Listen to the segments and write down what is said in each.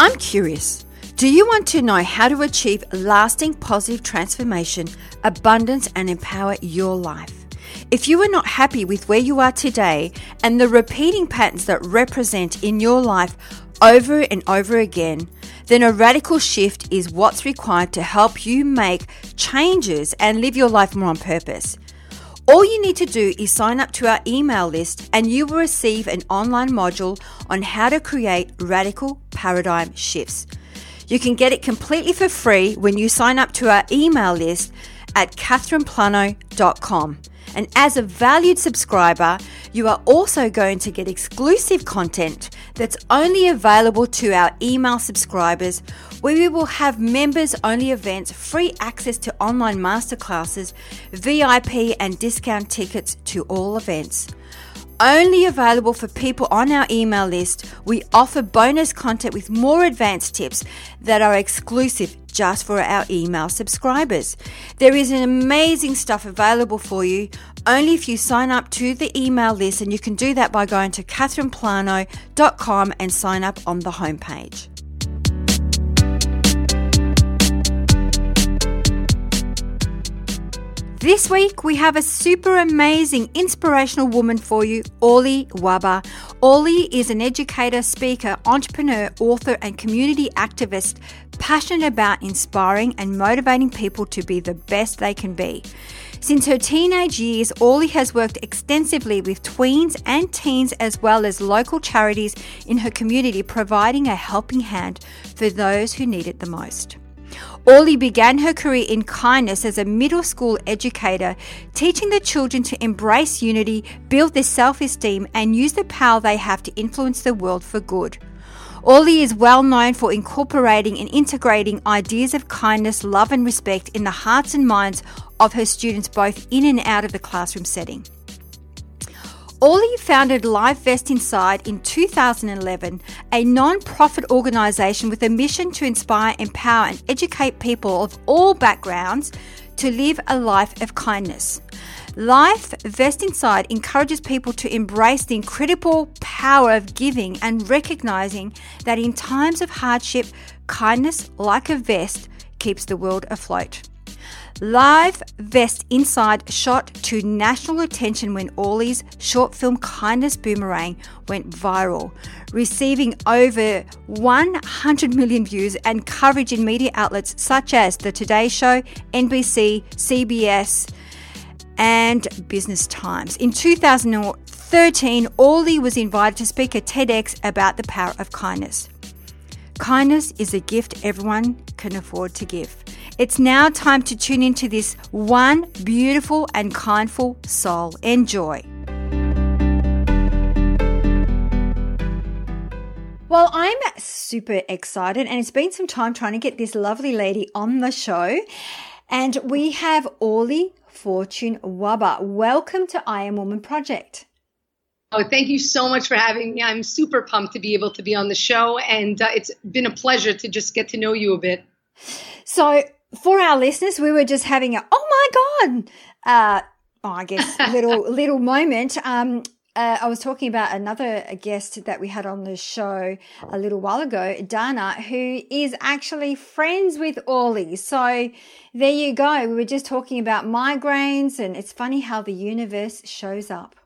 I'm curious. Do you want to know how to achieve lasting positive transformation, abundance, and empower your life? If you are not happy with where you are today and the repeating patterns that represent in your life over and over again, then a radical shift is what's required to help you make changes and live your life more on purpose. All you need to do is sign up to our email list and you will receive an online module on how to create radical paradigm shifts. You can get it completely for free when you sign up to our email list at catherineplano.com. And as a valued subscriber, you are also going to get exclusive content that's only available to our email subscribers, where we will have members only events, free access to online masterclasses, VIP and discount tickets to all events. Only available for people on our email list, we offer bonus content with more advanced tips that are exclusive just for our email subscribers. There is an amazing stuff available for you only if you sign up to the email list, and you can do that by going to catherineplano.com and sign up on the homepage. This week we have a super amazing inspirational woman for you, Orly Wahba. Orly is an educator, speaker, entrepreneur, author, and community activist passionate about inspiring and motivating people to be the best they can be. Since her teenage years, Orly has worked extensively with tweens and teens as well as local charities in her community, providing a helping hand for those who need it the most. Orly began her career in kindness as a middle school educator, teaching the children to embrace unity, build their self esteem, and use the power they have to influence the world for good. Orly is well known for incorporating and integrating ideas of kindness, love, and respect in the hearts and minds of her students, both in and out of the classroom setting. Orly founded Life Vest Inside in 2011, a non profit organisation with a mission to inspire, empower, and educate people of all backgrounds to live a life of kindness. Life Vest Inside encourages people to embrace the incredible power of giving and recognizing that in times of hardship, kindness, like a vest, keeps the world afloat. Life Vest Inside shot to national attention when Orly's short film Kindness Boomerang went viral, receiving over 100 million views and coverage in media outlets such as The Today Show, NBC, CBS, and Business Times. In 2013, Orly was invited to speak at TEDx about the power of kindness. Kindness is a gift everyone can afford to give. It's now time to tune into this one beautiful and kindful soul. Enjoy. Well, I'm super excited, and it's been some time trying to get this lovely lady on the show. And we have Orly Fortune Wahba. Welcome to I Am Woman Project. Oh, thank you so much for having me. I'm super pumped to be able to be on the show, and uh, it's been a pleasure to just get to know you a bit. So, for our listeners, we were just having a oh my god, uh, oh, I guess little little moment. Um, uh, I was talking about another guest that we had on the show a little while ago, Dana, who is actually friends with Orly. So there you go. We were just talking about migraines, and it's funny how the universe shows up.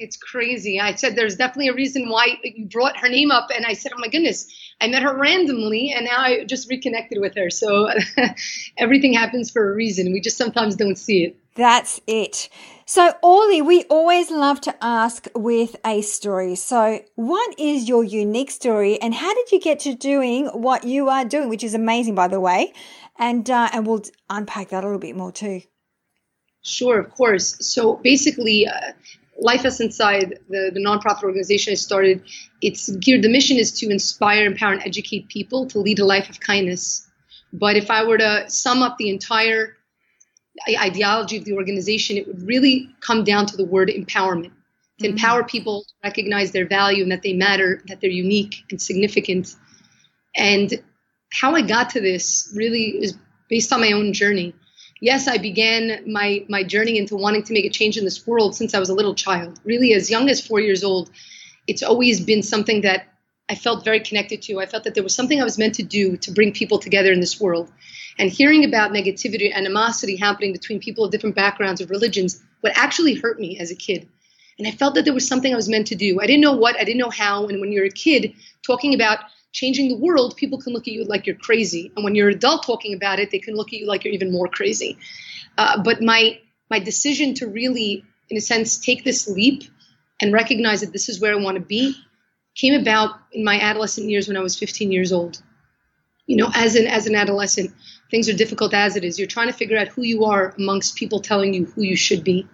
It's crazy. I said there's definitely a reason why you brought her name up, and I said, "Oh my goodness, I met her randomly, and now I just reconnected with her." So everything happens for a reason. We just sometimes don't see it. That's it. So, Orly, we always love to ask with a story. So, what is your unique story, and how did you get to doing what you are doing, which is amazing, by the way? And uh, and we'll unpack that a little bit more too. Sure, of course. So basically, uh, Life Vest Inside, the, the nonprofit organization I started, it's geared, the mission is to inspire, empower, and educate people to lead a life of kindness. But if I were to sum up the entire ideology of the organization, it would really come down to the word empowerment. To mm-hmm. empower people to recognize their value and that they matter, that they're unique and significant. And how I got to this really is based on my own journey yes, I began my my journey into wanting to make a change in this world since I was a little child. Really, as young as four years old, it's always been something that I felt very connected to. I felt that there was something I was meant to do to bring people together in this world. And hearing about negativity, animosity happening between people of different backgrounds of religions would actually hurt me as a kid. And I felt that there was something I was meant to do. I didn't know what, I didn't know how. And when you're a kid, talking about changing the world, people can look at you like you're crazy. And when you're an adult talking about it, they can look at you like you're even more crazy. Uh, but my my decision to really, in a sense, take this leap and recognize that this is where I want to be came about in my adolescent years when I was 15 years old. You know, as an as an adolescent, things are difficult as it is. You're trying to figure out who you are amongst people telling you who you should be.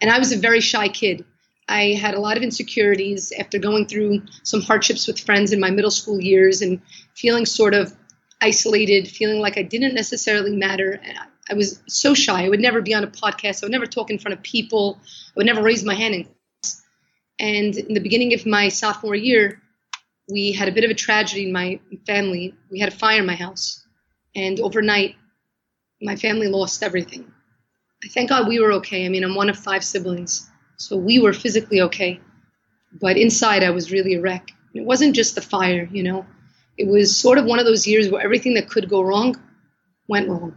And I was a very shy kid. I had a lot of insecurities after going through some hardships with friends in my middle school years and feeling sort of isolated, feeling like I didn't necessarily matter. I was so shy. I would never be on a podcast. I would never talk in front of people. I would never raise my hand in class. And in the beginning of my sophomore year, we had a bit of a tragedy in my family. We had a fire in my house. And overnight, my family lost everything. I thank God we were okay. I mean, I'm one of five siblings. So we were physically okay. But inside, I was really a wreck. It wasn't just the fire, you know. It was sort of one of those years where everything that could go wrong went wrong.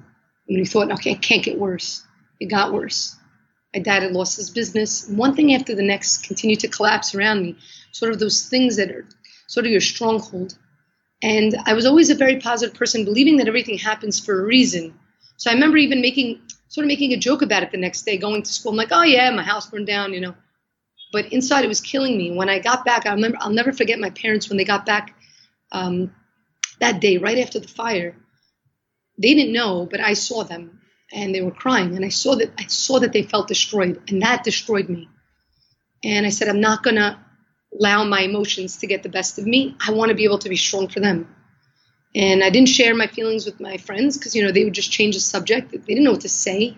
And we thought, okay, it can't get worse. It got worse. My dad had lost his business. One thing after the next continued to collapse around me. Sort of those things that are sort of your stronghold. And I was always a very positive person, believing that everything happens for a reason. So I remember even making sort of making a joke about it the next day, going to school. I'm like, oh yeah, my house burned down, you know. But inside, it was killing me. When I got back, I remember I'll never forget my parents when they got back um, that day, right after the fire. They didn't know, but I saw them, and they were crying, and I saw that I saw that they felt destroyed, and that destroyed me. And I said, I'm not gonna allow my emotions to get the best of me. I want to be able to be strong for them. And I didn't share my feelings with my friends because, you know, they would just change the subject. They didn't know what to say.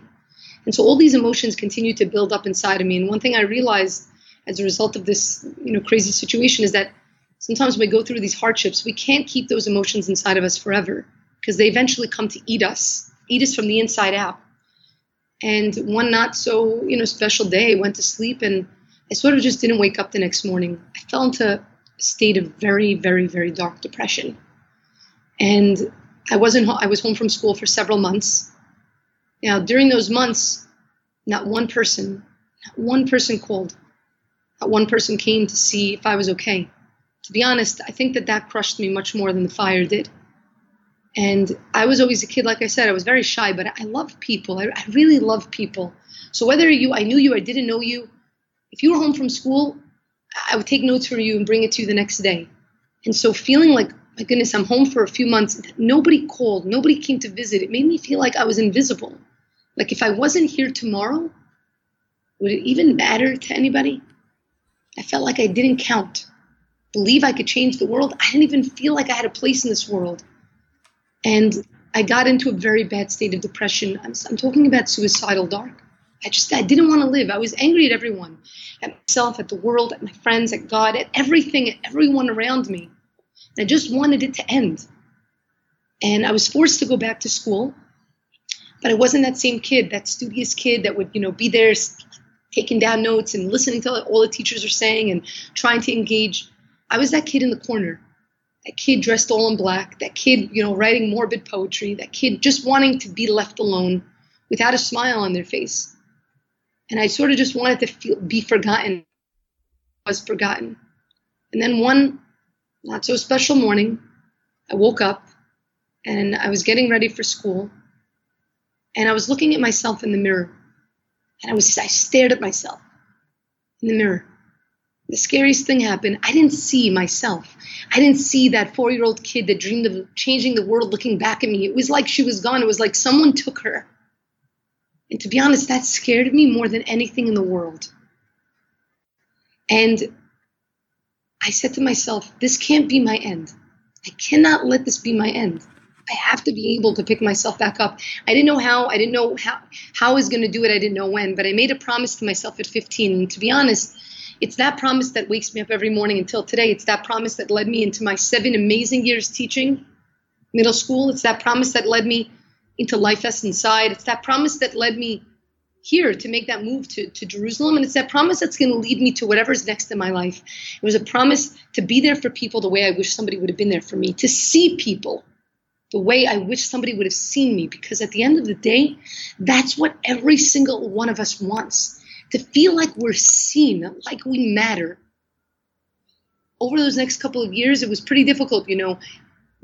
And so all these emotions continued to build up inside of me. And one thing I realized as a result of this, you know, crazy situation is that sometimes when we go through these hardships, we can't keep those emotions inside of us forever because they eventually come to eat us, eat us from the inside out. And one not so, you know, special day, I went to sleep and I sort of just didn't wake up the next morning. I fell into a state of very, very, very dark depression. And I wasn't. I was home from school for several months. Now, during those months, not one person, not one person called. Not one person came to see if I was okay. To be honest, I think that that crushed me much more than the fire did. And I was always a kid, like I said, I was very shy, but I love people. I, I really love people. So whether you, I knew you, I didn't know you, if you were home from school, I would take notes from you and bring it to you the next day. And so feeling like my goodness, I'm home for a few months. Nobody called, nobody came to visit. It made me feel like I was invisible. Like if I wasn't here tomorrow, would it even matter to anybody? I felt like I didn't count. Believe I could change the world. I didn't even feel like I had a place in this world. And I got into a very bad state of depression. I'm, I'm talking about suicidal dark. I just I didn't want to live. I was angry at everyone, at myself, at the world, at my friends, at God, at everything, at everyone around me. I just wanted it to end. And I was forced to go back to school, but I wasn't that same kid, that studious kid that would, you know, be there taking down notes and listening to all the teachers are saying and trying to engage. I was that kid in the corner, that kid dressed all in black, that kid, you know, writing morbid poetry, that kid just wanting to be left alone without a smile on their face. And I sort of just wanted to feel, be forgotten. was forgotten. And then one not so special morning, I woke up and I was getting ready for school and I was looking at myself in the mirror and I was I stared at myself in the mirror. The scariest thing happened. I didn't see myself. I didn't see that four year old kid that dreamed of changing the world looking back at me. It was like she was gone. It was like someone took her. And to be honest, that scared me more than anything in the world. And I said to myself, this can't be my end. I cannot let this be my end. I have to be able to pick myself back up. I didn't know how. I didn't know how, how I was going to do it. I didn't know when. But I made a promise to myself at 15. And to be honest, it's that promise that wakes me up every morning until today. It's that promise that led me into my seven amazing years teaching middle school. It's that promise that led me into Life Vest Inside. It's that promise that led me here to make that move to, to Jerusalem. And it's that promise that's going to lead me to whatever's next in my life. It was a promise to be there for people the way I wish somebody would have been there for me, to see people the way I wish somebody would have seen me. Because at the end of the day, that's what every single one of us wants to feel like we're seen, like we matter. Over those next couple of years, it was pretty difficult, you know,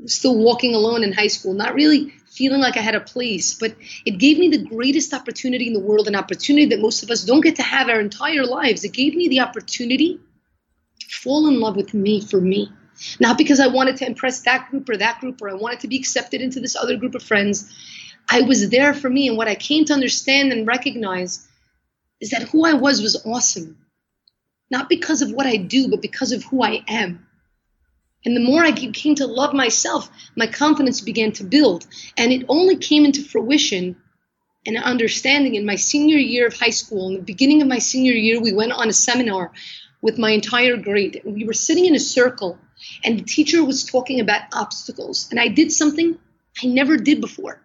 still walking alone in high school, not really feeling like I had a place, but it gave me the greatest opportunity in the world, an opportunity that most of us don't get to have our entire lives. It gave me the opportunity to fall in love with me for me. Not because I wanted to impress that group or that group or I wanted to be accepted into this other group of friends. I was there for me. And what I came to understand and recognize is that who I was was awesome. Not because of what I do, but because of who I am. And the more I came to love myself, my confidence began to build. And it only came into fruition and understanding in my senior year of high school. In the beginning of my senior year, we went on a seminar with my entire grade. We were sitting in a circle, and the teacher was talking about obstacles. And I did something I never did before.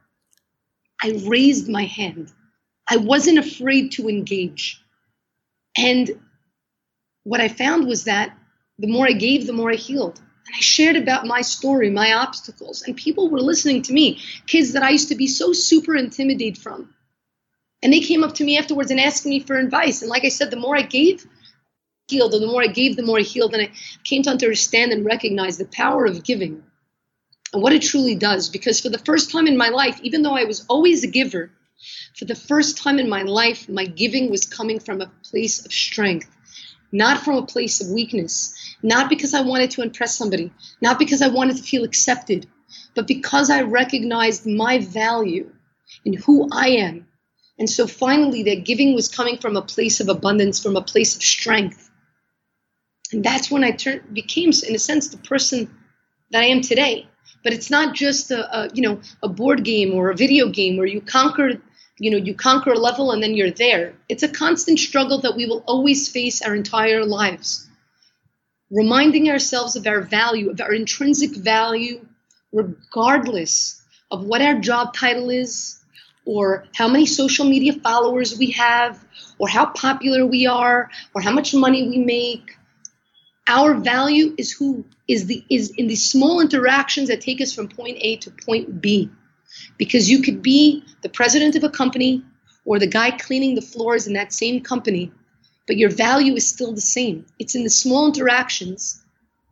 I raised my hand. I wasn't afraid to engage. And what I found was that the more I gave, the more I healed. And I shared about my story, my obstacles, and people were listening to me, kids that I used to be so super intimidated from. And they came up to me afterwards and asked me for advice. And like I said, the more I gave, healed, and the more I gave, the more I healed. And I came to understand and recognize the power of giving and what it truly does. Because for the first time in my life, even though I was always a giver, for the first time in my life, my giving was coming from a place of strength, not from a place of weakness not because I wanted to impress somebody, not because I wanted to feel accepted, but because I recognized my value and who I am. And so finally, that giving was coming from a place of abundance, from a place of strength. And that's when I turned, became, in a sense, the person that I am today. But it's not just a, a, you know a board game or a video game where you conquer you know you conquer a level and then you're there. It's a constant struggle that we will always face our entire lives reminding ourselves of our value, of our intrinsic value, regardless of what our job title is, or how many social media followers we have, or how popular we are, or how much money we make. Our value is who is the is in the small interactions that take us from point A to point B. Because you could be the president of a company or the guy cleaning the floors in that same company but your value is still the same. It's in the small interactions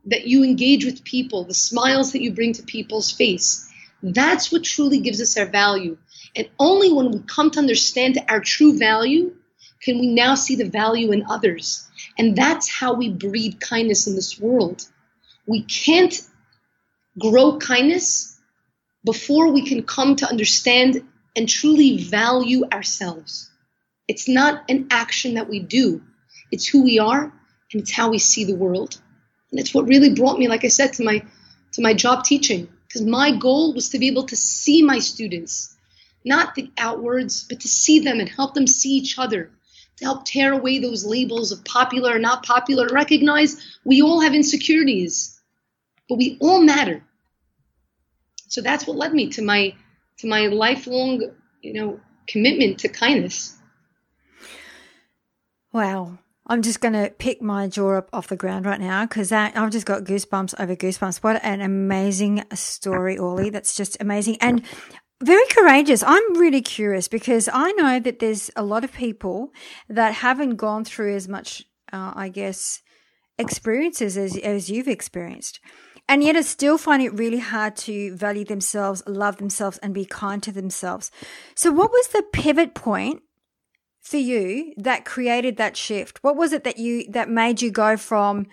that you engage with people, the smiles that you bring to people's face. That's what truly gives us our value. And only when we come to understand our true value can we now see the value in others. And that's how we breed kindness in this world. We can't grow kindness before we can come to understand and truly value ourselves. It's not an action that we do, it's who we are and it's how we see the world. And it's what really brought me, like I said, to my to my job teaching. Because my goal was to be able to see my students, not the outwards, but to see them and help them see each other, to help tear away those labels of popular or not popular, recognize we all have insecurities, but we all matter. So that's what led me to my to my lifelong, you know, commitment to kindness. Wow. I'm just going to pick my jaw up off the ground right now because I've just got goosebumps over goosebumps. What an amazing story, Orly. That's just amazing. And very courageous. I'm really curious because I know that there's a lot of people that haven't gone through as much, uh, I guess, experiences as, as you've experienced. And yet, I still find it really hard to value themselves, love themselves, and be kind to themselves. So, what was the pivot point for you that created that shift? What was it that you that made you go from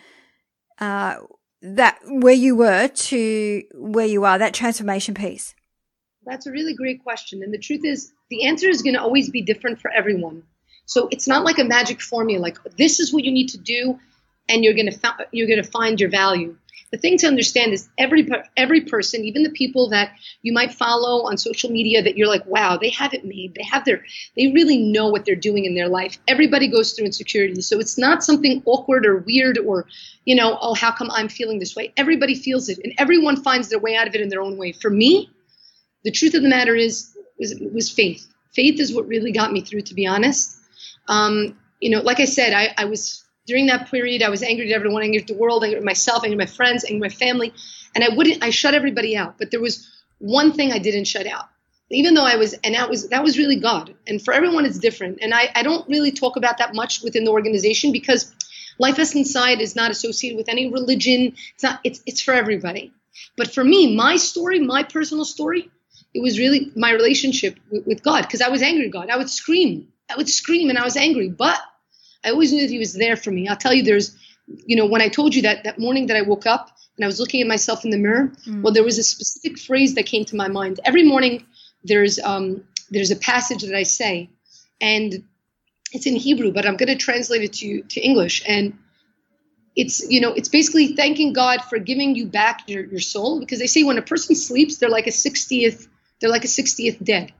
uh, that where you were to where you are? That transformation piece. That's a really great question, and the truth is, the answer is going to always be different for everyone. So it's not like a magic formula, like this is what you need to do, and you're going to you're going to find your value. The thing to understand is every every person, even the people that you might follow on social media that you're like, wow, they have it made. They have their they really know what they're doing in their life. Everybody goes through insecurity. So it's not something awkward or weird or, you know, oh, how come I'm feeling this way? Everybody feels it and everyone finds their way out of it in their own way. For me, the truth of the matter is was, was faith. Faith is what really got me through, to be honest. Um, you know, like I said, I, I was during that period, I was angry at everyone, angry at the world, angry at myself, angry at my friends, angry at my family, and I wouldn't. I shut everybody out. But there was one thing I didn't shut out, even though I was, and that was that was really God. And for everyone, it's different. And I, I don't really talk about that much within the organization because Life Vest Inside is not associated with any religion. It's not. It's it's for everybody. But for me, my story, my personal story, it was really my relationship with, with God because I was angry at God. I would scream. I would scream and I was angry, but I always knew that he was there for me. I'll tell you, there's, you know, when I told you that that morning that I woke up and I was looking at myself in the mirror, mm. well, there was a specific phrase that came to my mind. Every morning, there's um, there's a passage that I say, and it's in Hebrew, but I'm going to translate it to to English, and it's you know it's basically thanking God for giving you back your, your soul because they say when a person sleeps, they're like a 60th they're like a 60th dead.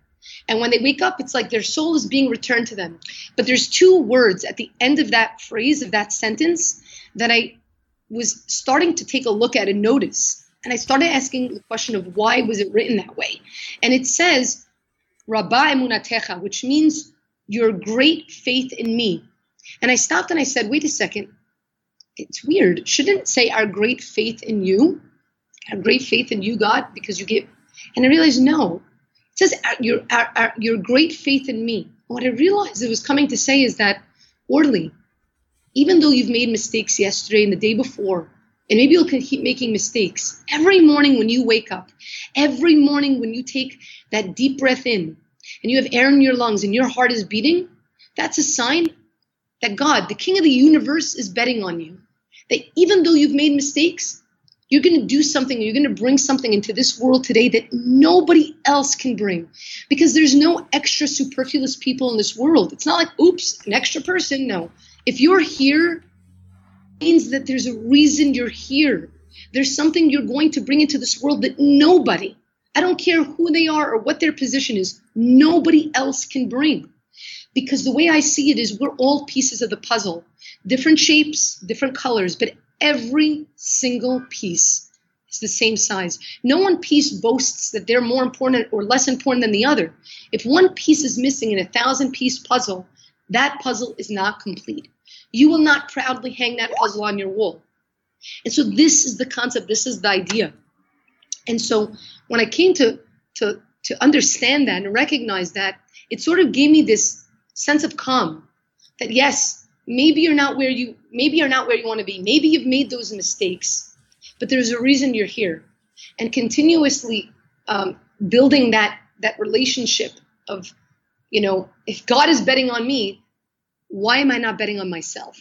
And when they wake up, it's like their soul is being returned to them. But there's two words at the end of that phrase, of that sentence, that I was starting to take a look at and notice. And I started asking the question of why was it written that way? And it says, Rabba emunatecha, which means your great faith in me. And I stopped and I said, wait a second. It's weird. Shouldn't it say our great faith in you? Our great faith in you, God, because you give. And I realized, no, says, ah, your, our, our, your great faith in me. What I realized it was coming to say is that, Orly, even though you've made mistakes yesterday and the day before, and maybe you'll keep making mistakes, every morning when you wake up, every morning when you take that deep breath in, and you have air in your lungs and your heart is beating, that's a sign that God, the King of the universe, is betting on you. That even though you've made mistakes, you're going to do something, you're going to bring something into this world today that nobody else can bring. Because there's no extra superfluous people in this world. It's not like, oops, an extra person. No. If you're here, means that there's a reason you're here. There's something you're going to bring into this world that nobody, I don't care who they are or what their position is, nobody else can bring. Because the way I see it is we're all pieces of the puzzle, different shapes, different colors, but Every single piece is the same size. No one piece boasts that they're more important or less important than the other. If one piece is missing in a thousand piece puzzle, that puzzle is not complete. You will not proudly hang that puzzle on your wall. And so this is the concept, this is the idea. And so when I came to to to understand that and recognize that, it sort of gave me this sense of calm that yes, maybe you're not where you maybe you're not where you want to be. Maybe you've made those mistakes but there's a reason you're here. And continuously um, building that that relationship of you know if god is betting on me why am i not betting on myself?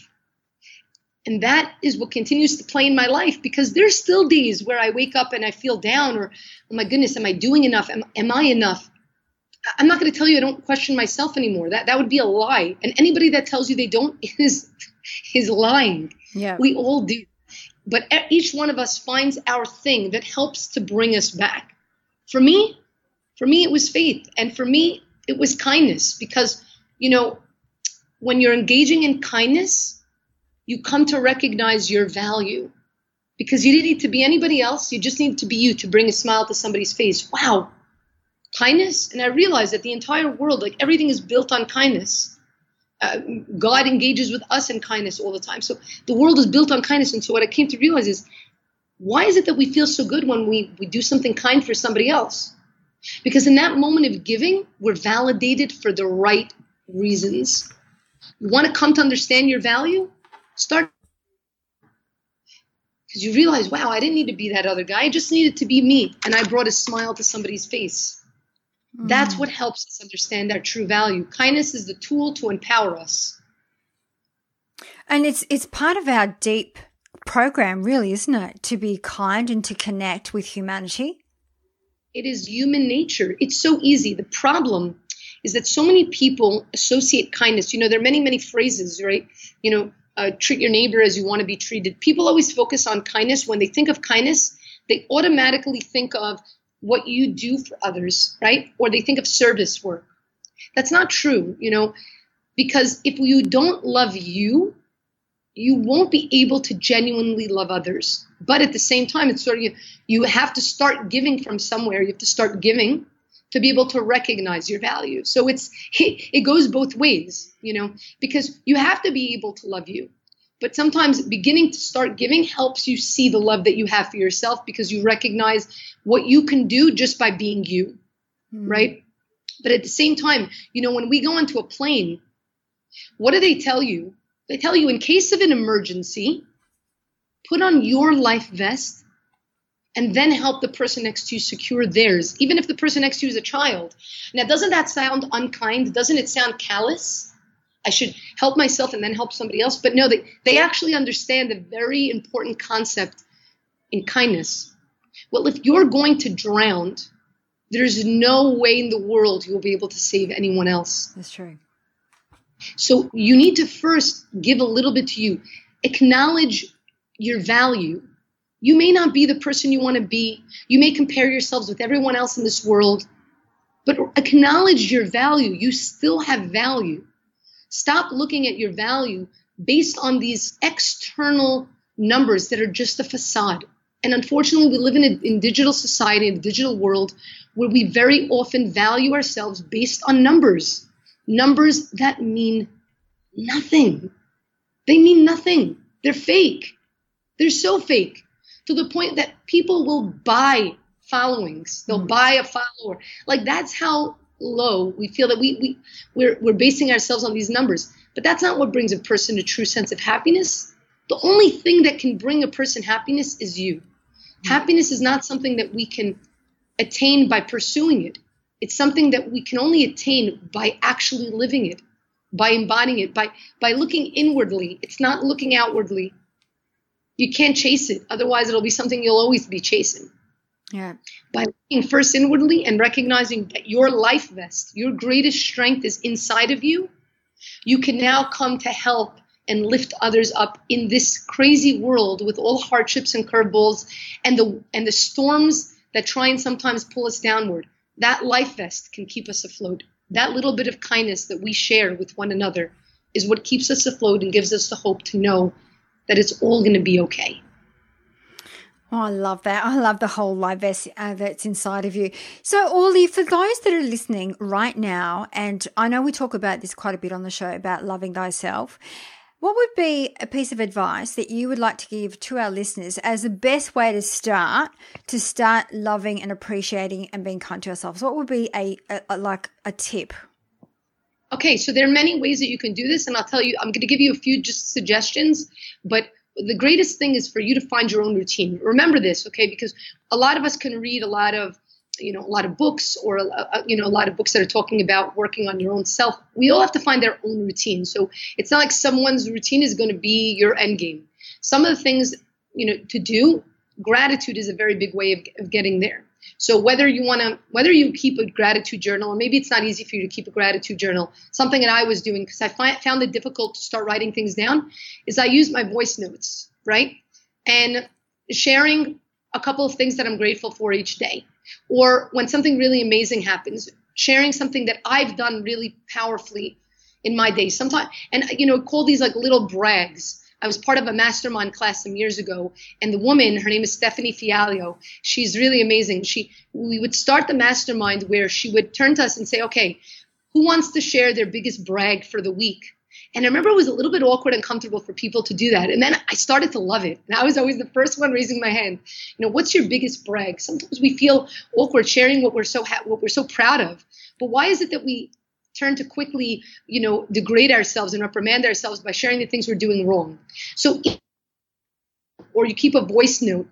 And that is what continues to play in my life because there's still days where i wake up and i feel down or oh my goodness am i doing enough? Am, am i enough? I'm not going to tell you I don't question myself anymore. That that would be a lie. And anybody that tells you they don't is is lying. Yeah. We all do. But each one of us finds our thing that helps to bring us back. For me, for me it was faith and for me it was kindness because you know when you're engaging in kindness, you come to recognize your value. Because you didn't need to be anybody else, you just need to be you to bring a smile to somebody's face. Wow, kindness. And I realized that the entire world, like everything is built on kindness. Uh, God engages with us in kindness all the time. So the world is built on kindness. And so what I came to realize is why is it that we feel so good when we, we do something kind for somebody else? Because in that moment of giving, we're validated for the right reasons. You want to come to understand your value? Start because you realize, wow, I didn't need to be that other guy. I just needed to be me. And I brought a smile to somebody's face. Mm. That's what helps us understand our true value. Kindness is the tool to empower us. And it's it's part of our deep program, really, isn't it? To be kind and to connect with humanity. It is human nature. It's so easy. The problem is that so many people associate kindness. You know, there are many, many phrases, right? You know, uh, treat your neighbor as you want to be treated. People always focus on kindness. When they think of kindness, they automatically think of what you do for others, right? Or they think of service work. That's not true, you know, because if you don't love you, you won't be able to genuinely love others. But at the same time, it's sort of you, you have to start giving from somewhere. You have to start giving to be able to recognize your value. So it's it, it goes both ways, you know, because you have to be able to love you. But sometimes beginning to start giving helps you see the love that you have for yourself because you recognize what you can do just by being you, mm. right? But at the same time, you know, when we go onto a plane, what do they tell you? They tell you in case of an emergency, put on your life vest and then help the person next to you secure theirs, even if the person next to you is a child. Now, doesn't that sound unkind? Doesn't it sound callous? I should help myself and then help somebody else. But no, they, they actually understand a very important concept in kindness. Well, if you're going to drown, there's no way in the world you'll be able to save anyone else. That's true. So you need to first give a little bit to you, acknowledge your value. You may not be the person you want to be. You may compare yourselves with everyone else in this world, but acknowledge your value. You still have value. Stop looking at your value based on these external numbers that are just a facade. And unfortunately, we live in a in digital society, in a digital world, where we very often value ourselves based on numbers. Numbers that mean nothing. They mean nothing. They're fake. They're so fake to the point that people will buy followings. They'll mm. buy a follower. Like that's how low we feel that we, we we're, we're basing ourselves on these numbers. But that's not what brings a person a true sense of happiness. The only thing that can bring a person happiness is you. Mm. Happiness is not something that we can attain by pursuing it. It's something that we can only attain by actually living it, by embodying it, by by looking inwardly. It's not looking outwardly. You can't chase it. Otherwise, it'll be something you'll always be chasing. Yeah. By looking first inwardly and recognizing that your life vest, your greatest strength is inside of you, you can now come to help and lift others up in this crazy world with all hardships and curveballs and the and the storms that try and sometimes pull us downward. That life vest can keep us afloat. That little bit of kindness that we share with one another is what keeps us afloat and gives us the hope to know that it's all going to be okay. Oh, I love that. I love the whole life vest uh, that's inside of you. So, Orly, for those that are listening right now, and I know we talk about this quite a bit on the show about loving thyself, what would be a piece of advice that you would like to give to our listeners as the best way to start to start loving and appreciating and being kind to ourselves? What would be a, a, a like a tip? Okay, so there are many ways that you can do this, and I'll tell you. I'm going to give you a few just suggestions, but the greatest thing is for you to find your own routine. Remember this, okay? Because a lot of us can read a lot of you know a lot of books or a, you know a lot of books that are talking about working on your own self we all have to find their own routine so it's not like someone's routine is going to be your end game some of the things you know to do gratitude is a very big way of, of getting there so whether you want to whether you keep a gratitude journal or maybe it's not easy for you to keep a gratitude journal something that i was doing because i found it difficult to start writing things down is i use my voice notes right and sharing a couple of things that i'm grateful for each day or when something really amazing happens, sharing something that I've done really powerfully in my day. Sometimes, and you know, call these like little brags. I was part of a mastermind class some years ago, and the woman, her name is Stephanie Fialio. She's really amazing. She, we would start the mastermind where she would turn to us and say, "Okay, who wants to share their biggest brag for the week?" And I remember it was a little bit awkward and comfortable for people to do that. And then I started to love it. And I was always the first one raising my hand. You know, what's your biggest brag? Sometimes we feel awkward sharing what we're so ha- what we're so proud of. But why is it that we turn to quickly, you know, degrade ourselves and reprimand ourselves by sharing the things we're doing wrong? So or you keep a voice note,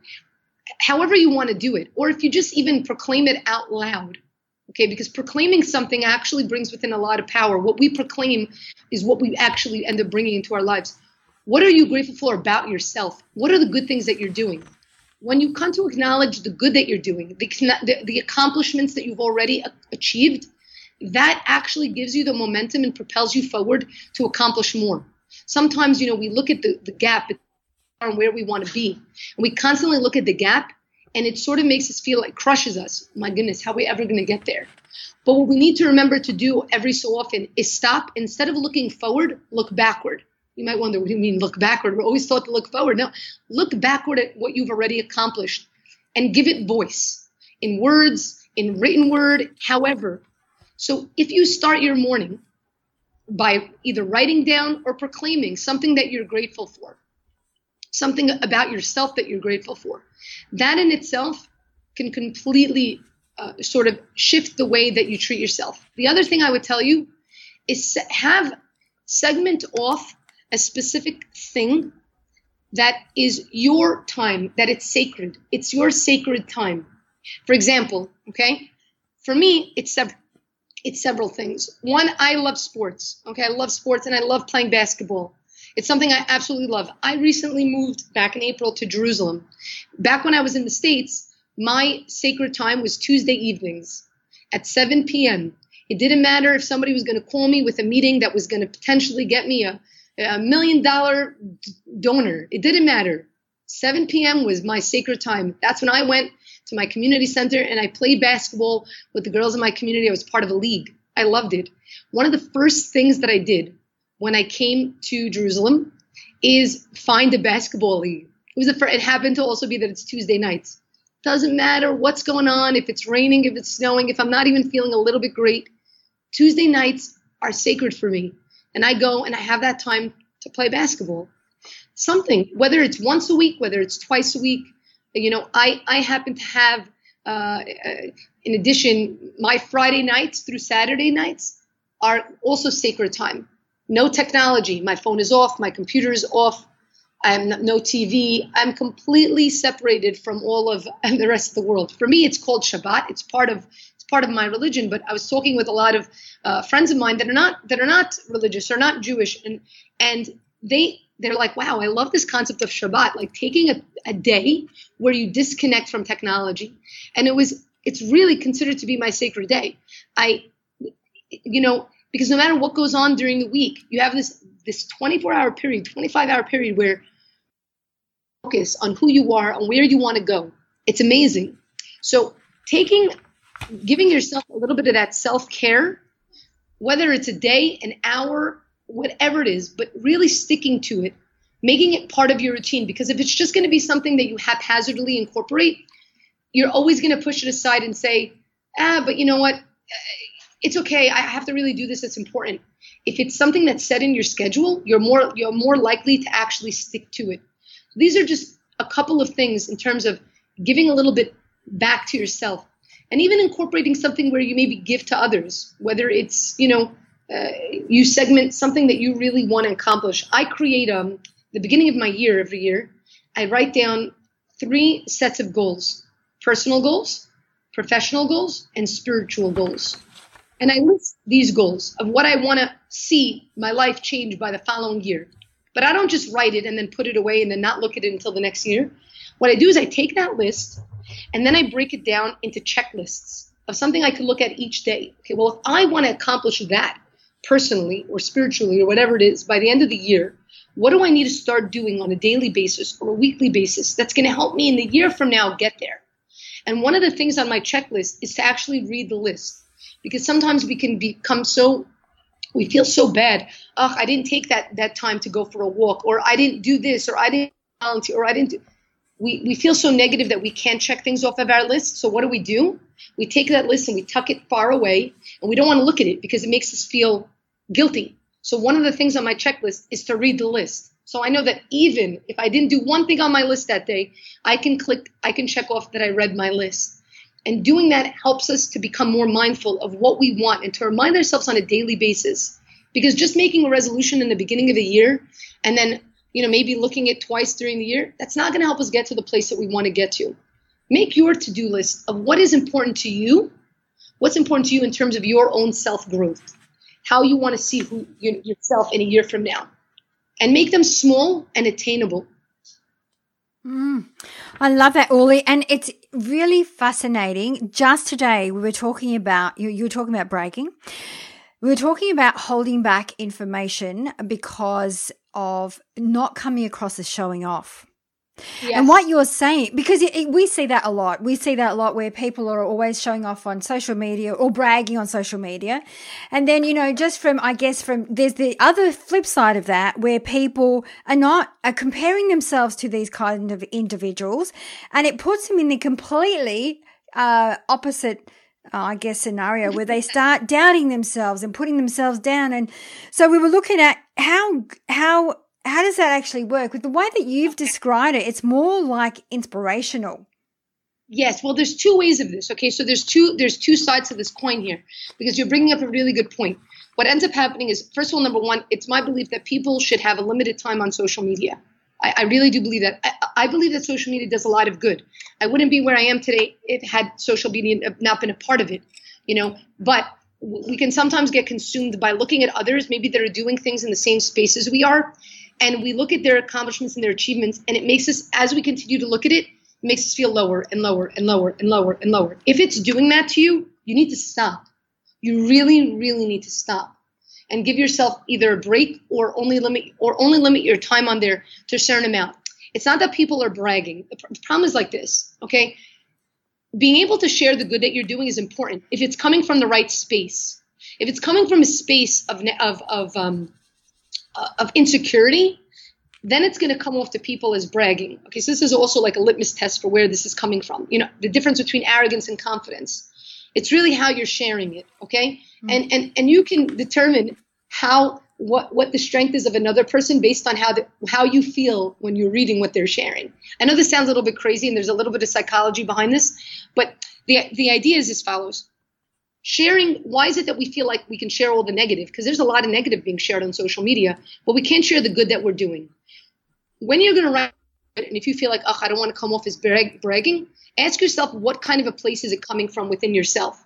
however you want to do it, or if you just even proclaim it out loud. Okay, because proclaiming something actually brings within a lot of power. What we proclaim is what we actually end up bringing into our lives. What are you grateful for about yourself? What are the good things that you're doing? When you come to acknowledge the good that you're doing, the, the, the accomplishments that you've already achieved, that actually gives you the momentum and propels you forward to accomplish more. Sometimes, you know, we look at the, the gap and where we want to be, and we constantly look at the gap, and it sort of makes us feel like crushes us. My goodness, how are we ever going to get there? But what we need to remember to do every so often is stop. Instead of looking forward, look backward. You might wonder, what do you mean look backward? We're always taught to look forward. No, look backward at what you've already accomplished and give it voice in words, in written word, however. So if you start your morning by either writing down or proclaiming something that you're grateful for, something about yourself that you're grateful for, that in itself can completely uh, sort of shift the way that you treat yourself. The other thing I would tell you is have segment off a specific thing that is your time, that it's sacred. It's your sacred time. For example, okay, for me, it's several. It's several things. One, I love sports. Okay, I love sports and I love playing basketball. It's something I absolutely love. I recently moved back in April to Jerusalem. Back when I was in the States, my sacred time was Tuesday evenings at 7 p.m. It didn't matter if somebody was going to call me with a meeting that was going to potentially get me a, a million dollar donor. It didn't matter. 7 p.m. was my sacred time. That's when I went to my community center and I played basketball with the girls in my community. I was part of a league. I loved it. One of the first things that I did when I came to Jerusalem is find a basketball league. It was the first, it happened to also be that it's Tuesday nights. Doesn't matter what's going on, if it's raining, if it's snowing, if I'm not even feeling a little bit great. Tuesday nights are sacred for me and I go and I have that time to play basketball. Something, whether it's once a week, whether it's twice a week, you know, I, I happen to have, uh, in addition, my Friday nights through Saturday nights are also sacred time. No technology. My phone is off. My computer is off. I'm not, no TV. I'm completely separated from all of the rest of the world. For me, it's called Shabbat. It's part of it's part of my religion. But I was talking with a lot of uh, friends of mine that are not that are not religious or not Jewish, and and they they're like, wow, I love this concept of Shabbat, like taking a, a day where you disconnect from technology, and it was it's really considered to be my sacred day. I, you know, because no matter what goes on during the week, you have this this 24 hour period, 25 hour period where focus on who you are, on where you want to go. It's amazing. So taking, giving yourself a little bit of that self care whether it's a day, an hour, whatever it is, but really sticking to it, making it part of your routine. Because if it's just going to be something that you haphazardly incorporate, you're always going to push it aside and say, ah, but you know what? It's okay. I have to really do this. It's important. If it's something that's set in your schedule, you're more you're more likely to actually stick to it. These are just a couple of things in terms of giving a little bit back to yourself and even incorporating something where you maybe give to others, whether it's, you know, uh, you segment something that you really want to accomplish. I create um, the beginning of my year every year. I write down three sets of goals: personal goals, professional goals, and spiritual goals. And I list these goals of what I want to see my life change by the following year. But I don't just write it and then put it away and then not look at it until the next year. What I do is I take that list and then I break it down into checklists of something I could look at each day. Okay, well, if I want to accomplish that personally or spiritually or whatever it is by the end of the year, what do I need to start doing on a daily basis or a weekly basis that's going to help me in the year from now get there? And one of the things on my checklist is to actually read the list because sometimes we can become so we feel so bad. Oh, I didn't take that that time to go for a walk, or I didn't do this, or I didn't volunteer, or I didn't. Do, we, we feel so negative that we can't check things off of our list. So what do we do? We take that list and we tuck it far away, and we don't want to look at it because it makes us feel guilty. So one of the things on my checklist is to read the list. So I know that even if I didn't do one thing on my list that day, I can click, I can check off that I read my list. And doing that helps us to become more mindful of what we want and to remind ourselves on a daily basis. Because just making a resolution in the beginning of the year and then you know, maybe looking at twice during the year, that's not going to help us get to the place that we want to get to. Make your to do list of what is important to you, what's important to you in terms of your own self growth, how you want to see who, you, yourself in a year from now, and make them small and attainable. Mm, I love that, Orly. And it's really fascinating. Just today, we were talking about, you, you were talking about breaking. We were talking about holding back information because of not coming across as showing off. And what you're saying, because it, it, we see that a lot. We see that a lot where people are always showing off on social media or bragging on social media. And then, you know, just from, I guess, from, there's the other flip side of that where people are not, are comparing themselves to these kind of individuals and it puts them in the completely, uh, opposite, uh, I guess, scenario where they start doubting themselves and putting themselves down. And so we were looking at how, how how does that actually work? With the way that you've described it, it's more like inspirational. Yes, well, there's two ways of this. Okay, so there's two there's two sides to this coin here because you're bringing up a really good point. What ends up happening is, first of all, number one, it's my belief that people should have a limited time on social media. I, I really do believe that. I, I, believe that social media does a lot of good. I wouldn't be where I am today if had social media not been a part of it, you know. But we can sometimes get consumed by looking at others, maybe that are doing things in the same space as we are, and we look at their accomplishments and their achievements, and it makes us, as we continue to look at it, makes us feel lower and lower and lower and lower and lower. If it's doing that to you, you need to stop. You really, really need to stop and give yourself either a break or only limit or only limit your time on there to a certain amount. It's not that people are bragging. The problem is like this, okay? Being able to share the good that you're doing is important if it's coming from the right space. If it's coming from a space of of of um, uh, of insecurity, then it's going to come off to people as bragging. Okay, so this is also like a litmus test for where this is coming from. You know, the difference between arrogance and confidence. It's really how you're sharing it. Okay, mm-hmm. and and and you can determine how what what the strength is of another person based on how the, how you feel when you're reading what they're sharing. I know this sounds a little bit crazy, and there's a little bit of psychology behind this, but the the idea is as follows: sharing why is it that we feel like we can share all the negative? Because there's a lot of negative being shared on social media but we can't share the good that we're doing. When you're going to write and if you feel like oh i don't want to come off as brag- bragging ask yourself what kind of a place is it coming from within yourself?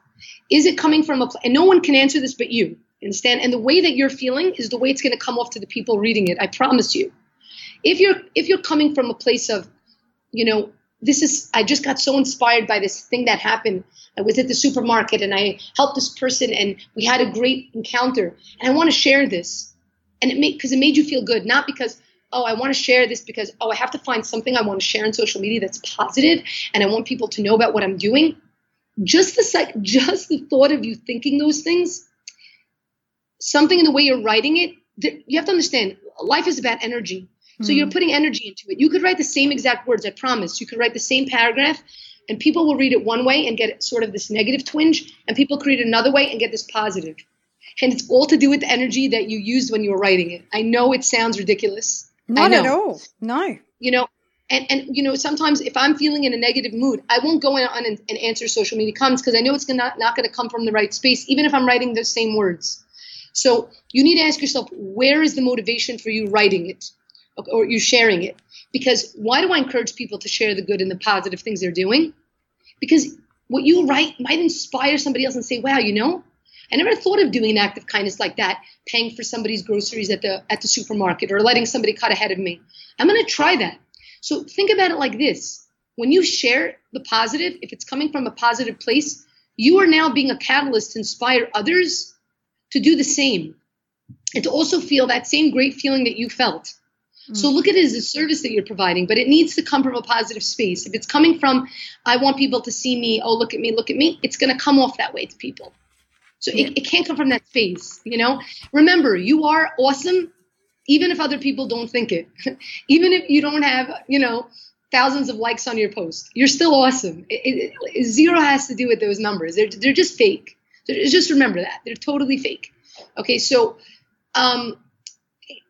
Is it coming from a place and no one can answer this but you understand? And the way that you're feeling is the way it's going to come off to the people reading it i promise you. If you're if you're coming from a place of you know this is i just got so inspired by this thing that happened I was at the supermarket and I helped this person and we had a great encounter. And I want to share this. And it made, because it made you feel good, not because, oh, I want to share this because, oh, I have to find something I want to share on social media that's positive and I want people to know about what I'm doing. Just the, just the thought of you thinking those things, something in the way you're writing it, you have to understand life is about energy. So mm you're putting energy into it. You could write the same exact words, I promise. You could write the same paragraph, and people will read it one way and get sort of this negative twinge, and people could read it another way and get this positive. And it's all to do with the energy that you used when you were writing it. I know it sounds ridiculous. Not at all. No. You know, and, and you know, sometimes if I'm feeling in a negative mood, I won't go on and, and answer social media comments because I know it's gonna, not, not going to come from the right space, even if I'm writing the same words. So you need to ask yourself, where is the motivation for you writing it or you're sharing it? Because why do I encourage people to share the good and the positive things they're doing? Because what you write might inspire somebody else and say, wow, you know, I never thought of doing an act of kindness like that, paying for somebody's groceries at the at the supermarket or letting somebody cut ahead of me. I'm going to try that. So think about it like this. When you share the positive, if it's coming from a positive place, you are now being a catalyst to inspire others to do the same and to also feel that same great feeling that you felt. So look at it as a service that you're providing, but it needs to come from a positive space. If it's coming from, I want people to see me, oh, look at me, look at me, it's going to come off that way to people. So yeah. it, it can't come from that space, you know? Remember, you are awesome, even if other people don't think it. even if you don't have, you know, thousands of likes on your post, you're still awesome. It, it, zero has to do with those numbers. They're, they're just fake. So just remember that. They're totally fake. Okay, so um,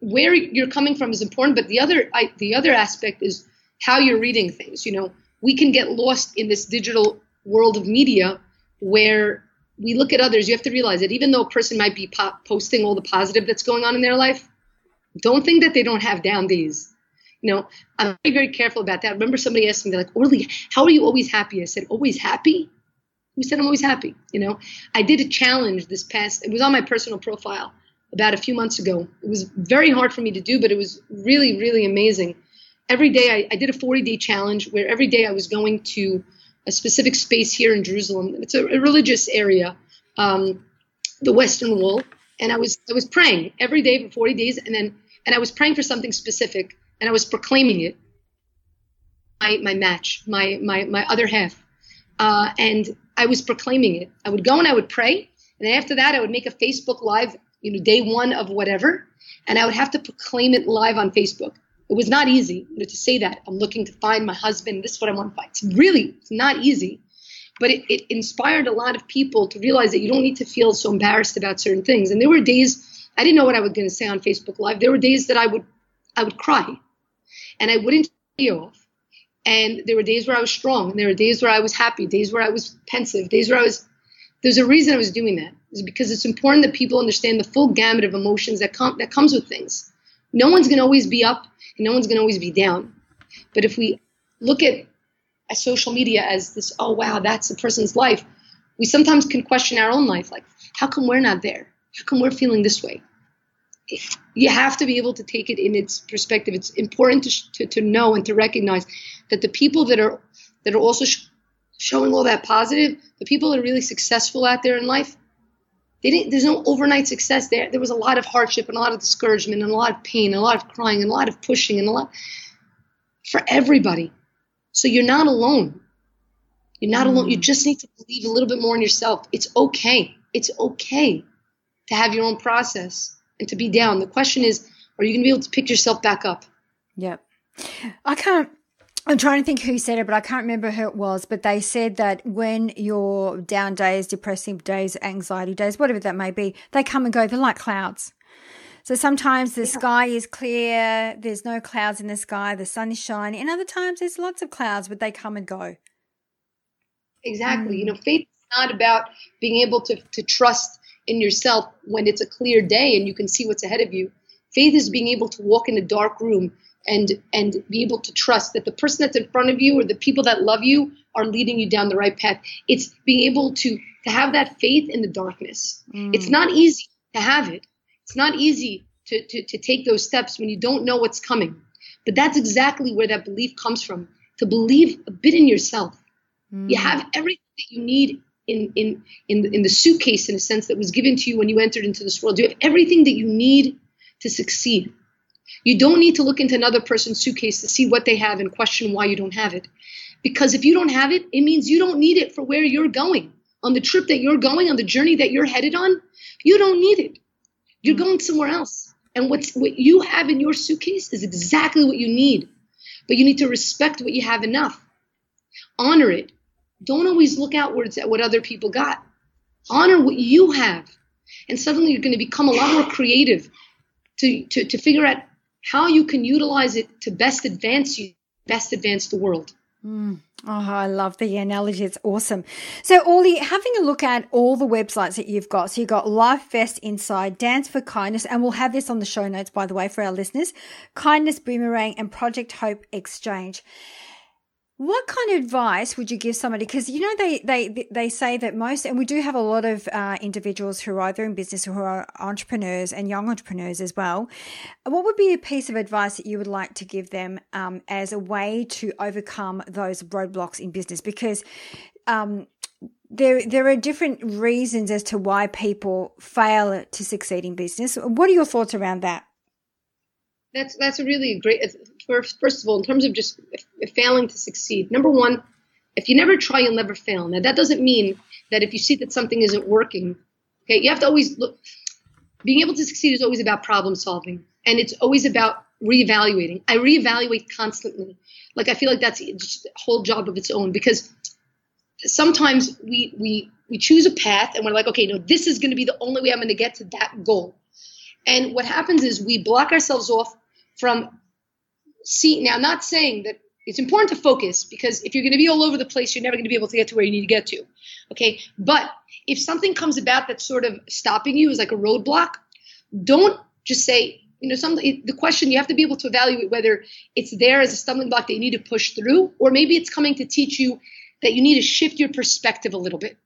where you're coming from is important, but the other I, the other aspect is how you're reading things. You know, we can get lost in this digital world of media where we look at others. You have to realize that even though a person might be po- posting all the positive that's going on in their life, Don't think that they don't have down days. You know, I'm very, very careful about that. I remember somebody asked me, like, Orly, how are you always happy? I said, always happy? Who said I'm always happy? You know, I did a challenge this past, it was on my personal profile about a few months ago. It was very hard for me to do, but it was really, really amazing. Every day I, I did a 40 day challenge where every day I was going to a specific space here in Jerusalem. It's a, a religious area, um, the Western Wall, and I was I was praying every day for 40 days, and then and I was praying for something specific, and I was proclaiming it. My my match, my my my other half, uh, and I was proclaiming it. I would go and I would pray, and after that I would make a Facebook live, you know, day one of whatever, and I would have to proclaim it live on Facebook. It was not easy you know, to say that. I'm looking to find my husband. This is what I want to find. It's really it's not easy. But it, it inspired a lot of people to realize that you don't need to feel so embarrassed about certain things. And there were days I didn't know what I was going to say on Facebook Live. There were days that I would I would cry, and I wouldn't be off. And there were days where I was strong, and there were days where I was happy, days where I was pensive, days where I was. There's a reason I was doing that. It's because it's important that people understand the full gamut of emotions that come that comes with things. No one's going to always be up and no one's going to always be down. But if we look at, at social media as this, oh, wow, that's a person's life, we sometimes can question our own life. Like, how come we're not there? How come we're feeling this way? You have to be able to take it in its perspective. It's important to, to, to know and to recognize that the people that are that are also sh- showing all that positive, the people that are really successful out there in life, they didn't, there's no overnight success there. There was a lot of hardship and a lot of discouragement and a lot of pain and a lot of crying and a lot of pushing and a lot for everybody. So you're not alone. You're not mm. alone. You mm. just need to believe a little bit more in yourself. It's okay. It's okay to have your own process and to be down. The question is, are you going to be able to pick yourself back up? Yep. I can't I'm trying to think who said it, but I can't remember who it was. But they said that when your down days, depressing days, anxiety days, whatever that may be, they come and go. They're like clouds. So sometimes the yeah. sky is clear, there's no clouds in the sky, the sun is shining, and other times there's lots of clouds, but they come and go. Exactly. Mm. You know, faith is not about being able to, to trust in yourself when it's a clear day and you can see what's ahead of you. Faith is being able to walk in a dark room and and be able to trust that the person that's in front of you or the people that love you are leading you down the right path. It's being able to to have that faith in the darkness. Mm. it's not easy to have it. It's not easy to, to to take those steps when you don't know what's coming. But that's exactly where that belief comes from to believe a bit in yourself. Mm. you have everything that you need in in in the, in the suitcase in a sense that was given to you when you entered into this world. You have everything that you need to succeed you don't need to look into another person's suitcase to see what they have and question why you don't have it. Because if you don't have it, it means you don't need it for where you're going. On the trip that you're going, on the journey that you're headed on, you don't need it. You're going somewhere else. And what's, what you have in your suitcase is exactly what you need. But you need to respect what you have enough. Honor it. Don't always look outwards at what other people got. Honor what you have. And suddenly you're going to become a lot more creative to, to, to figure out how you can utilize it to best advance you, best advance the world. Mm. Oh, I love the analogy. It's awesome. So, Orly, having a look at all the websites that you've got. So, you've got Life Vest Inside, Dance for Kindness, and we'll have this on the show notes, by the way, for our listeners Kindness Boomerang and Project Hope Exchange. What kind of advice would you give somebody? Because you know they they they say that most, and we do have a lot of uh, individuals who are either in business or who are entrepreneurs and young entrepreneurs as well. What would be a piece of advice that you would like to give them um, as a way to overcome those roadblocks in business? Because um, there there are different reasons as to why people fail to succeed in business. What are your thoughts around that? That's that's a really great. First, first of all, in terms of just failing to succeed, number one, if you never try, you'll never fail. Now that doesn't mean that if you see that something isn't working, okay, you have to always look. Being able to succeed is always about problem solving, and it's always about reevaluating. I reevaluate constantly. Like I feel like that's just a whole job of its own because sometimes we we we choose a path and we're like, okay, no, this is going to be the only way I'm going to get to that goal. And what happens is we block ourselves off from see now I'm not saying that it's important to focus because if you're going to be all over the place you're never going to be able to get to where you need to get to okay but if something comes about that's sort of stopping you is like a roadblock don't just say You know, some the question you have to be able to evaluate whether it's there as a stumbling block that you need to push through, or maybe it's coming to teach you that you need to shift your perspective a little bit.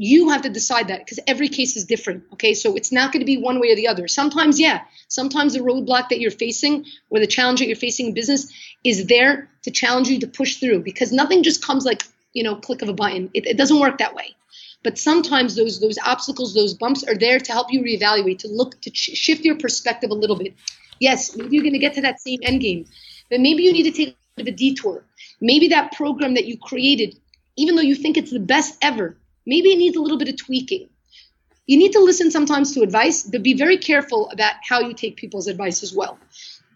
You have to decide that because every case is different. Okay, so it's not going to be one way or the other. Sometimes, yeah, sometimes the roadblock that you're facing or the challenge that you're facing in business is there to challenge you to push through because nothing just comes like you know click of a button. It, it doesn't work that way. But sometimes those those obstacles, those bumps are there to help you reevaluate, to look to shift your perspective a little bit. Yes, maybe you're going to get to that same end game, but maybe you need to take a detour. Maybe that program that you created, even though you think it's the best ever, maybe it needs a little bit of tweaking. You need to listen sometimes to advice, but be very careful about how you take people's advice as well.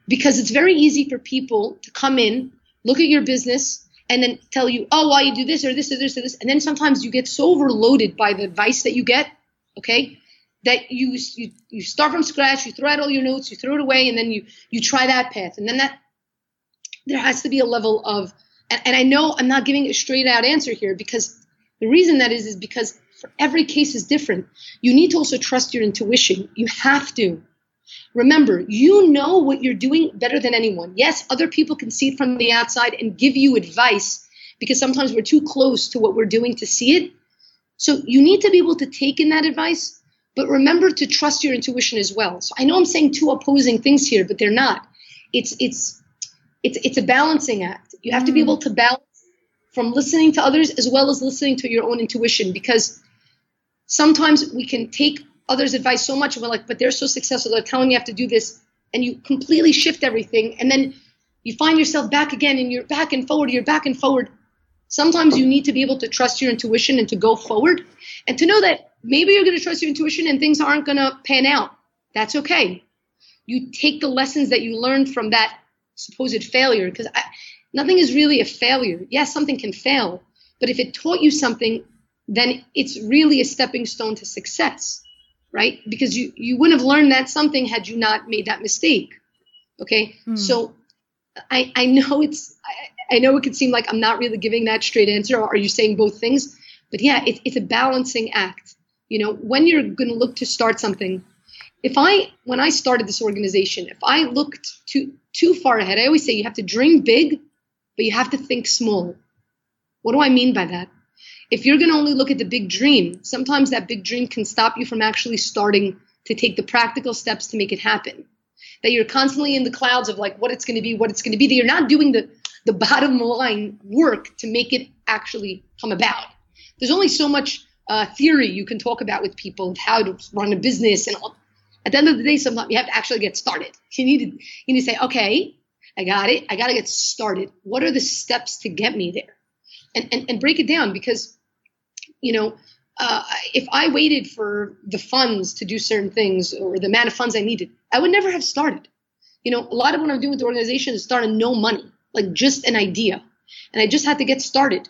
Because it's very easy for people to come in, look at your business, and then tell you, oh, why you do this or this or this or this. And then sometimes you get so overloaded by the advice that you get, okay, that you, you you start from scratch, you throw out all your notes, you throw it away, and then you you try that path. And then that there has to be a level of and, and I know I'm not giving a straight out answer here because the reason that is is because for every case is different. You need to also trust your intuition. You have to. Remember, you know what you're doing better than anyone. Yes, other people can see it from the outside and give you advice because sometimes we're too close to what we're doing to see it. So you need to be able to take in that advice, but remember to trust your intuition as well. So I know I'm saying two opposing things here, but they're not. It's it's it's it's a balancing act. You have to be mm. able to balance from listening to others as well as listening to your own intuition because sometimes we can take others' advice so much and we're like, but they're so successful, they're telling you have to do this, and you completely shift everything, and then you find yourself back again and you're back and forward, you're back and forward. Sometimes you need to be able to trust your intuition and to go forward and to know that maybe you're going to trust your intuition and things aren't going to pan out. That's okay. You take the lessons that you learned from that supposed failure because nothing is really a failure. Yes, something can fail, but if it taught you something, then it's really a stepping stone to success right? Because you, you wouldn't have learned that something had you not made that mistake. Okay. Mm. So I, I know it's, I, I, know it could seem like I'm not really giving that straight answer. Or are you saying both things? But yeah, it, it's a balancing act. You know, when you're going to look to start something, if I, when I started this organization, if I looked too, too far ahead, I always say you have to dream big, but you have to think small. What do I mean by that? if you're going to only look at the big dream, sometimes that big dream can stop you from actually starting to take the practical steps to make it happen. That you're constantly in the clouds of like what it's going to be, what it's going to be, that you're not doing the, the bottom line work to make it actually come about. There's only so much uh, theory you can talk about with people of how to run a business and all. At the end of the day, sometimes you have to actually get started. You need to, you need to say, okay, I got it. I got to get started. What are the steps to get me there? And, and, and break it down because you know, uh, if I waited for the funds to do certain things or the amount of funds I needed, I would never have started. You know, a lot of what I'm doing with the organization is starting no money, like just an idea. And I just had to get started,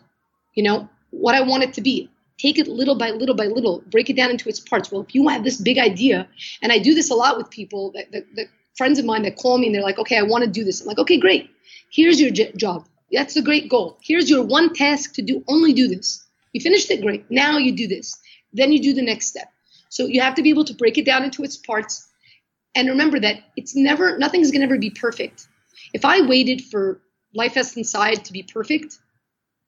you know, what I want it to be. Take it little by little by little, break it down into its parts. Well, if you have this big idea, and I do this a lot with people, that, that, that friends of mine that call me and they're like, okay, I want to do this. I'm like, okay, great. Here's your j- job. That's a great goal. Here's your one task to do. Only do this. You finished it, great. Now you do this. Then you do the next step. So you have to be able to break it down into its parts. And remember that it's never, nothing's going to ever be perfect. If I waited for Life Vest Inside to be perfect,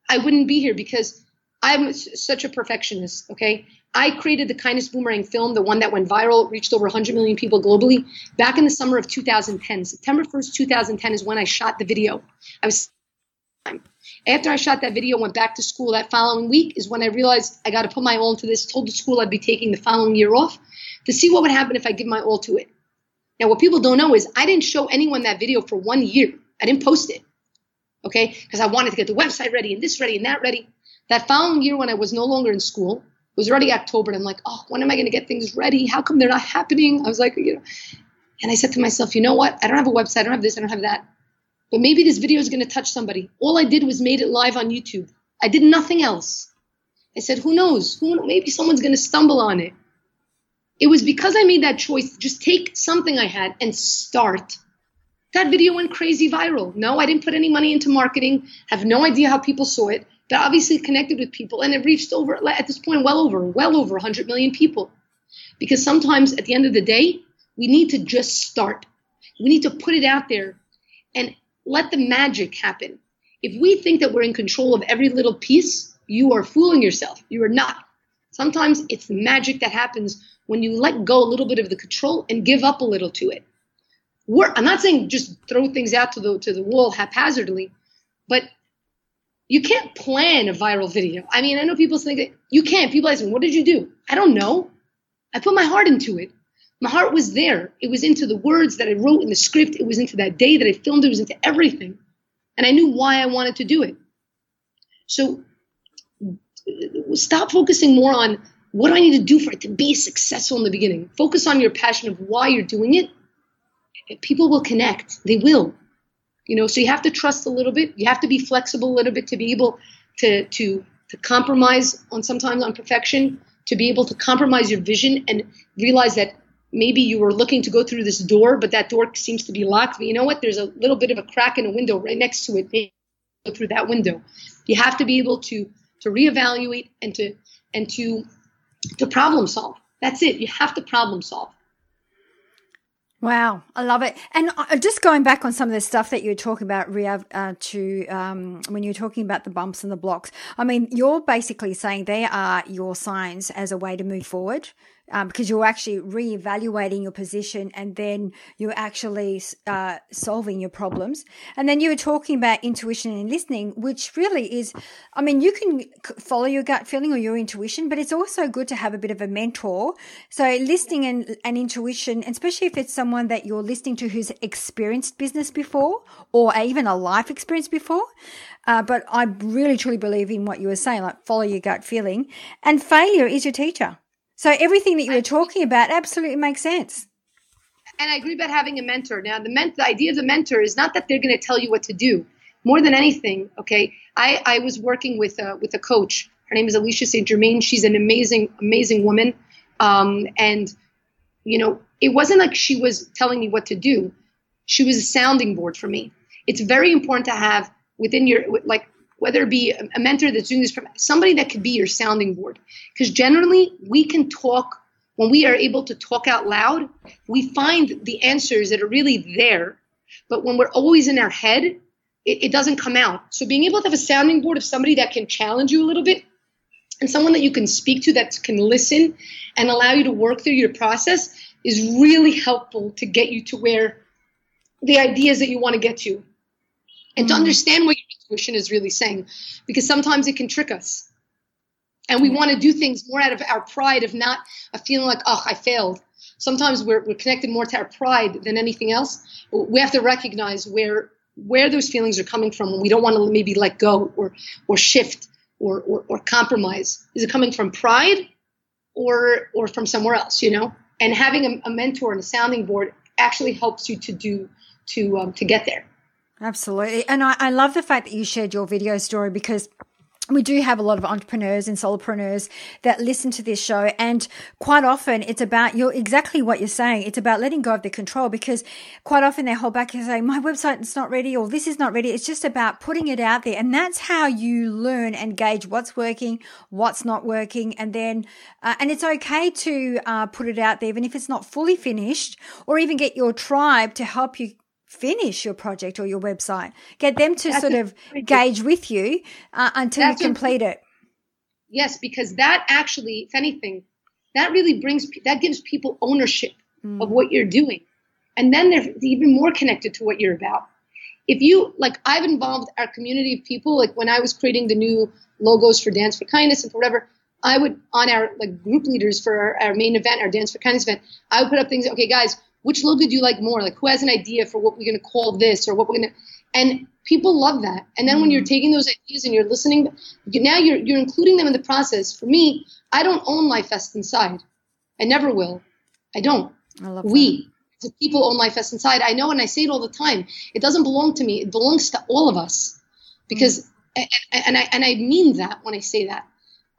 I wouldn't be here because I'm such a perfectionist. Okay. I created the Kindness Boomerang film, the one that went viral, reached over 100 million people globally, back in the summer of 2010. September 1st, 2010 is when I shot the video. I was after I shot that video, went back to school that following week is when I realized I got to put my all into this. Told the school I'd be taking the following year off to see what would happen if I give my all to it. Now, what people don't know is I didn't show anyone that video for one year. I didn't post it, okay, because I wanted to get the website ready and this ready and that ready. That following year, when I was no longer in school, it was already October, and I'm like, oh, when am I going to get things ready? How come they're not happening? I was like, you know, and I said to myself, you know what? I don't have a website. I don't have this. I don't have that but maybe this video is going to touch somebody. All I did was made it live on YouTube. I did nothing else. I said, who knows? Who, maybe someone's going to stumble on it. It was because I made that choice, just take something I had and start. That video went crazy viral. No, I didn't put any money into marketing, have no idea how people saw it, but obviously connected with people. And it reached over, at this point, well over, well over 100 million people. Because sometimes at the end of the day, we need to just start. We need to put it out there and let the magic happen. If we think that we're in control of every little piece, you are fooling yourself. You are not. Sometimes it's the magic that happens when you let go a little bit of the control and give up a little to it. We're, I'm not saying just throw things out to the to the wall haphazardly, but you can't plan a viral video. I mean, I know people think that you can't. People ask me, "What did you do?" I don't know. I put my heart into it. My heart was there. It was into the words that I wrote in the script. It was into that day that I filmed. It was into everything, and I knew why I wanted to do it. So stop focusing more on what do I need to do for it to be successful in the beginning. Focus on your passion of why you're doing it. People will connect. They will. You know, so you have to trust a little bit. You have to be flexible a little bit to be able to to to compromise on sometimes on perfection, to be able to compromise your vision and realize that maybe you were looking to go through this door, but that door seems to be locked. But you know what? There's a little bit of a crack in a window right next to it. Go through that window. You have to be able to to reevaluate and to and to to problem solve. That's it. You have to problem solve. Wow, I love it. And uh, just going back on some of the stuff that you were talking about, uh, to um, when you were talking about the bumps and the blocks. I mean, you're basically saying they are your signs as a way to move forward um, because you're actually reevaluating your position and then you're actually uh, solving your problems. And then you were talking about intuition and listening, which really is, I mean, you can follow your gut feeling or your intuition, but it's also good to have a bit of a mentor. So listening and, and intuition, especially if it's someone that you're listening to who's experienced business before or even a life experience before. Uh, but I really truly believe in what you were saying, like follow your gut feeling. And failure is your teacher. So everything that you were talking about absolutely makes sense. And I agree about having a mentor. Now, the, ment- the idea of the mentor is not that they're going to tell you what to do. More than anything, okay, I, I was working with a, with a coach. Her name is Alicia St. Germain. She's an amazing, amazing woman. Um, and, you know, it wasn't like she was telling me what to do. She was a sounding board for me. It's very important to have within your, like, whether it be a mentor that's doing this from somebody that could be your sounding board. Because generally, we can talk when we are able to talk out loud, we find the answers that are really there. But when we're always in our head, it, it doesn't come out. So being able to have a sounding board of somebody that can challenge you a little bit and someone that you can speak to that can listen and allow you to work through your process is really helpful to get you to where the ideas that you want to get to and to mm. understand what intuition is really saying because sometimes it can trick us. And we want to do things more out of our pride of not a feeling like oh i failed. Sometimes we're, we're connected more to our pride than anything else. We have to recognize where where those feelings are coming from and we don't want to maybe let go or or shift or, or, or compromise. Is it coming from pride or or from somewhere else you know? And having a, a mentor and a sounding board actually helps you to do to um, to get there Absolutely. And I, I love the fact that you shared your video story because we do have a lot of entrepreneurs and solopreneurs that listen to this show and quite often it's about you're exactly what you're saying it's about letting go of the control because quite often they hold back and say my website is not ready or this is not ready it's just about putting it out there and that's how you learn and gauge what's working what's not working and then uh, and it's okay to uh, put it out there even if it's not fully finished or even get your tribe to help you finish your project or your website. Get them to That's sort of gauge with you uh, until That's you complete it. Yes, because that actually, if anything, that really brings that gives people ownership mm. of what you're doing, and then they're even more connected to what you're about. If you like, I've involved our community of people. Like when I was creating the new logos for Dance for Kindness and for whatever, I would on our like group leaders for our, our main event, our Dance for Kindness event, I would put up things. Okay, guys, which logo do you like more? Like who has an idea for what we're going to call this or what we're going to, and people love that. And then when you're mm. taking those ideas and you're listening, now you're, you're including them in the process. For me, I don't own LifeVest Inside. I never will. I don't. I love we, the people own LifeVest Inside. I know and I say it all the time. It doesn't belong to me. It belongs to all of us because, mm and, and I, and I mean that when I say that.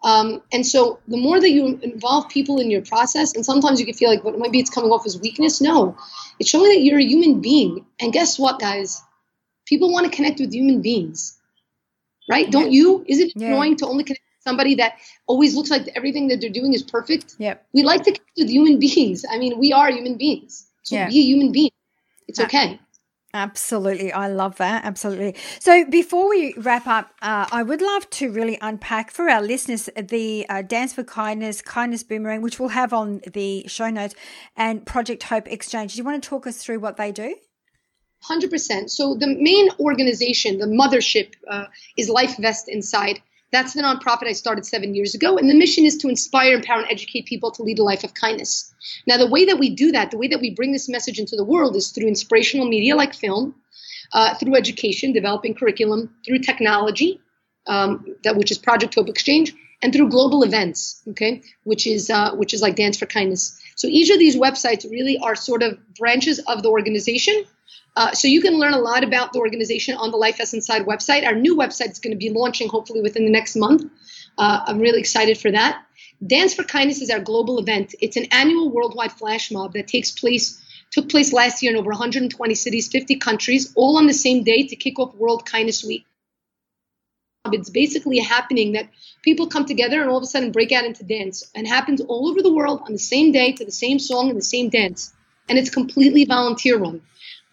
Um, and so the more that you involve people in your process, and sometimes you can feel like, well, maybe it's coming off as weakness. No, it's showing that you're a human being. And guess what, guys? People want to connect with human beings, right? Don't you? Is it yeah. annoying to only connect with somebody that always looks like everything that they're doing is perfect? Yep. We like to connect with human beings. I mean, we are human beings. So yeah. be a human being. It's okay. Absolutely. I love that. Absolutely. So before we wrap up, uh, I would love to really unpack for our listeners the uh, Dance for Kindness, Kindness Boomerang, which we'll have on the show notes, and Project Hope Exchange. Do you want to talk us through what they do? 100%. So the main organization, the mothership, uh, is Life Vest Inside. That's the nonprofit I started seven years ago. And the mission is to inspire, empower, and educate people to lead a life of kindness. Now, the way that we do that, the way that we bring this message into the world is through inspirational media like film, uh, through education, developing curriculum, through technology, um, that which is Project Hope Exchange, and through global events, okay, which is uh, which is like Dance for Kindness. So each of these websites really are sort of branches of the organization uh, so you can learn a lot about the organization on the Life Vest Inside website. Our new website is going to be launching hopefully within the next month. Uh, I'm really excited for that. Dance for Kindness is our global event. It's an annual worldwide flash mob that takes place took place last year in over 120 cities, 50 countries, all on the same day to kick off World Kindness Week. It's basically a happening that people come together and all of a sudden break out into dance and happens all over the world on the same day to the same song and the same dance. And it's completely volunteer run.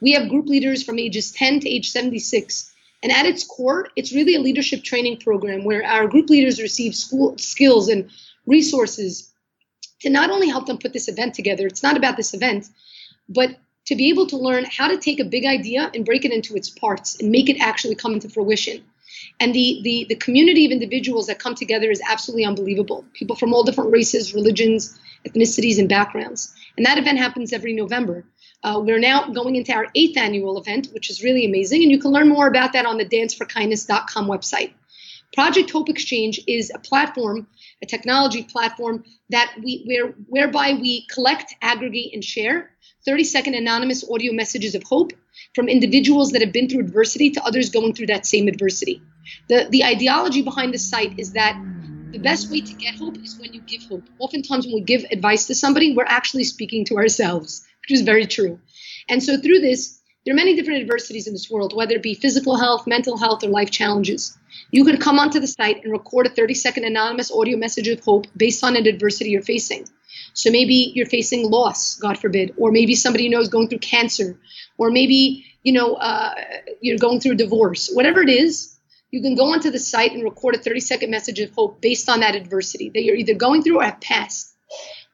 We have group leaders from ages 10 to age 76. And at its core, it's really a leadership training program where our group leaders receive school skills and resources to not only help them put this event together, it's not about this event, but to be able to learn how to take a big idea and break it into its parts and make it actually come into fruition. And the, the, the community of individuals that come together is absolutely unbelievable. People from all different races, religions, ethnicities, and backgrounds. And that event happens every November. Uh, we're now going into our eighth annual event, which is really amazing. And you can learn more about that on the danceforkindness.com website. Project Hope Exchange is a platform, a technology platform that we where whereby we collect, aggregate, and share 30 second anonymous audio messages of hope from individuals that have been through adversity to others going through that same adversity. The the ideology behind the site is that the best way to get hope is when you give hope. Oftentimes when we give advice to somebody, we're actually speaking to ourselves which is very true. And so through this, there are many different adversities in this world, whether it be physical health, mental health, or life challenges. You can come onto the site and record a 30 second anonymous audio message of hope based on an adversity you're facing. So maybe you're facing loss, God forbid, or maybe somebody you know is going through cancer, or maybe you know uh, you're going through divorce. Whatever it is, you can go onto the site and record a 30 second message of hope based on that adversity that you're either going through or have passed.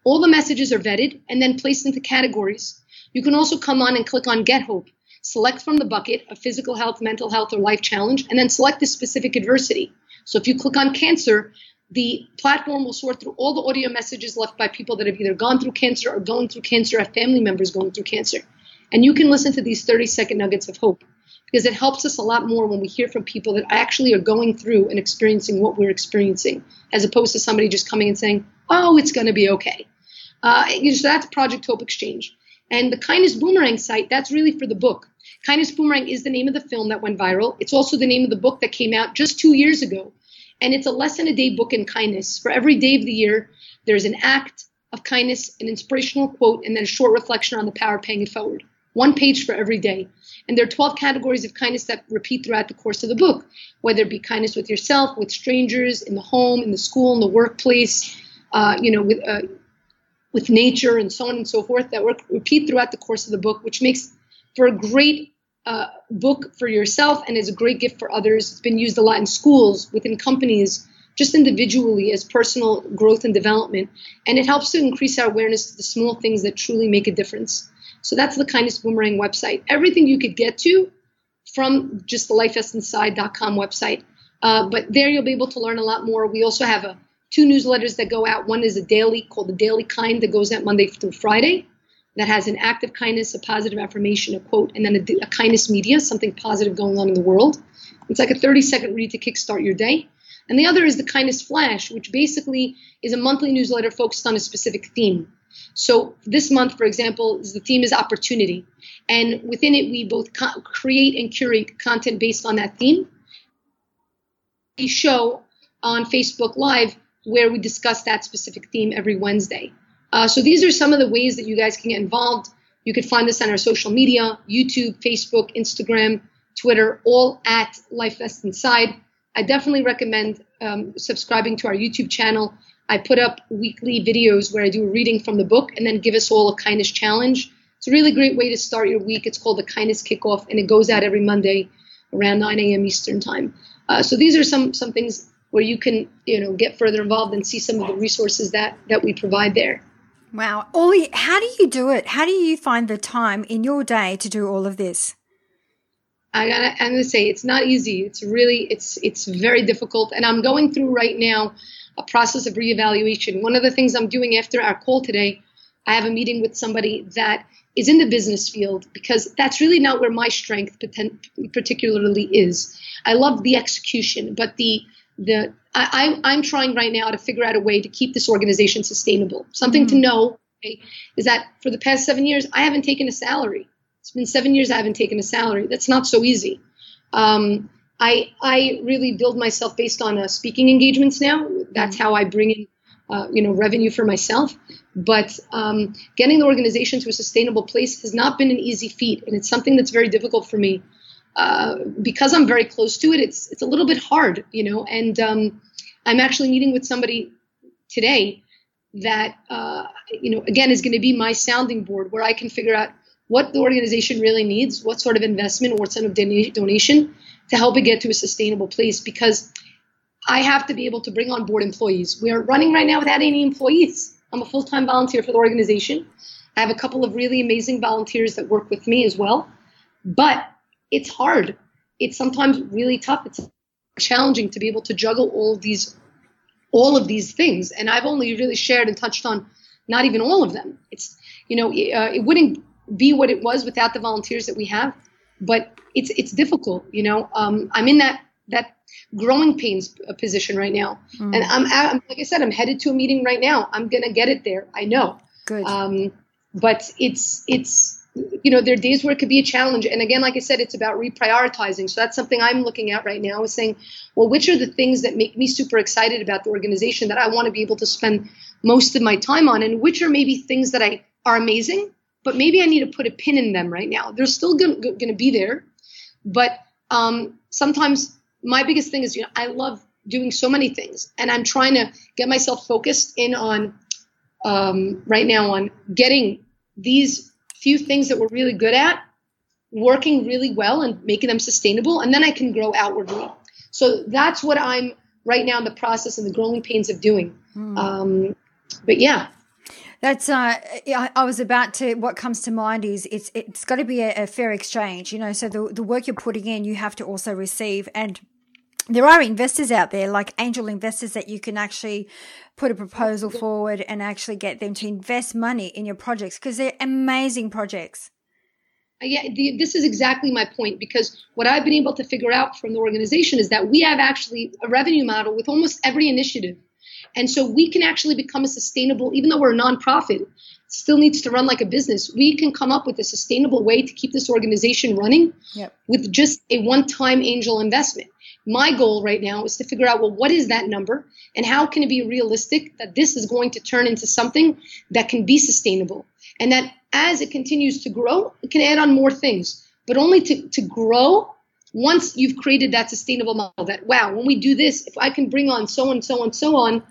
All the messages are vetted and then placed into categories. You can also come on and click on Get Hope. Select from the bucket of physical health, mental health, or life challenge, and then select the specific adversity. So if you click on cancer, the platform will sort through all the audio messages left by people that have either gone through cancer or going through cancer, have family members going through cancer. And you can listen to these 30 second nuggets of hope because it helps us a lot more when we hear from people that actually are going through and experiencing what we're experiencing, as opposed to somebody just coming and saying, oh, it's going to be okay. Uh, so that's Project Hope Exchange. And the Kindness Boomerang site, that's really for the book. Kindness Boomerang is the name of the film that went viral. It's also the name of the book that came out just two years ago. And it's a lesson a day book in kindness. For every day of the year, there's an act of kindness, an inspirational quote, and then a short reflection on the power of paying it forward. One page for every day. And there are 12 categories of kindness that repeat throughout the course of the book, whether it be kindness with yourself, with strangers, in the home, in the school, in the workplace, uh, you know, with uh, with nature and so on and so forth that repeat throughout the course of the book, which makes for a great uh, book for yourself and is a great gift for others. It's been used a lot in schools, within companies, just individually as personal growth and development. And it helps to increase our awareness to the small things that truly make a difference. So that's the Kindness Boomerang website. Everything you could get to from just the lifevestinside.com website. Uh, but there you'll be able to learn a lot more. We also have a two newsletters that go out. One is a daily called the Daily Kind that goes out Monday through Friday that has an act of kindness, a positive affirmation, a quote, and then a, a kindness media, something positive going on in the world. It's like a 30 second read to kickstart your day. And the other is the Kindness Flash, which basically is a monthly newsletter focused on a specific theme. So this month, for example, the theme is opportunity. And within it, we both co- create and curate content based on that theme. We show on Facebook Live where we discuss that specific theme every Wednesday. Uh, so these are some of the ways that you guys can get involved. You can find us on our social media YouTube, Facebook, Instagram, Twitter, all at Life Vest Inside. I definitely recommend um, subscribing to our YouTube channel. I put up weekly videos where I do a reading from the book and then give us all a kindness challenge. It's It's a really great way to start your week. It's called the Kindness Kickoff, and it goes out every Monday around 9 a.m. Eastern Time. Uh, so these are some some things where you can you know get further involved and see some of the resources that that we provide there. Wow, Orly, how do you do it? How do you find the time in your day to do all of this? I gotta, I'm gonna say it's not easy. It's really it's it's very difficult, and I'm going through right now a process of reevaluation. One of the things I'm doing after our call today, I have a meeting with somebody that is in the business field because that's really not where my strength particularly is. I love the execution, but the the I, I'm trying right now to figure out a way to keep this organization sustainable. Something mm-hmm. to know okay, is that for the past seven years, I haven't taken a salary. It's been seven years I haven't taken a salary. That's not so easy. Um, I I really build myself based on uh, speaking engagements now. That's mm-hmm. how I bring in uh, you know revenue for myself. But um, getting the organization to a sustainable place has not been an easy feat, and it's something that's very difficult for me. Uh, because I'm very close to it, it's it's a little bit hard, you know. And um, I'm actually meeting with somebody today that uh, you know again is going to be my sounding board, where I can figure out what the organization really needs, what sort of investment, what sort of donation to help it get to a sustainable place. Because I have to be able to bring on board employees. We are running right now without any employees. I'm a full time volunteer for the organization. I have a couple of really amazing volunteers that work with me as well. But it's hard. It's sometimes really tough. It's challenging to be able to juggle all of these all of these things. And I've only really shared and touched on not even all of them. It's you know uh, it wouldn't be what it was without the volunteers that we have, but it's it's difficult. You know, um, I'm in that that growing pains position right now, mm. and I'm, I'm like I said, I'm headed to a meeting right now. I'm gonna get it there. I know. Good. Um, but it's it's you know, there are days where it could be a challenge. And again, like I said, it's about reprioritizing. So that's something I'm looking at right now is saying, well, which are the things that make me super excited about the organization that I want to be able to spend most of my time on, and which are maybe things that I are amazing, but maybe I need to put a pin in them right now. They're still going to be there, but um, sometimes my biggest thing is, you know, I love doing so many things, and I'm trying to get myself focused in on um, right now on getting these few things that we're really good at, working really well and making them sustainable, and then I can grow outwardly. So that's what I'm right now in the process and the growing pains of doing. Hmm. Um, but yeah. That's uh, I was about to. What comes to mind is it's it's got to be a, a fair exchange, you know. So the the work you're putting in, you have to also receive, and there are investors out there, like angel investors, that you can actually put a proposal forward and actually get them to invest money in your projects because they're amazing projects. Uh, yeah, the, this is exactly my point because what I've been able to figure out from the organization is that we have actually a revenue model with almost every initiative. And so we can actually become a sustainable, even though we're a nonprofit, still needs to run like a business. We can come up with a sustainable way to keep this organization running yep. with just a one time angel investment my goal right now is to figure out well what is that number? And how can it be realistic that this is going to turn into something that can be sustainable? And that as it continues to grow it can add on more things but only to, to grow once you've created that sustainable model that wow when we do this if i can bring on so and so and so on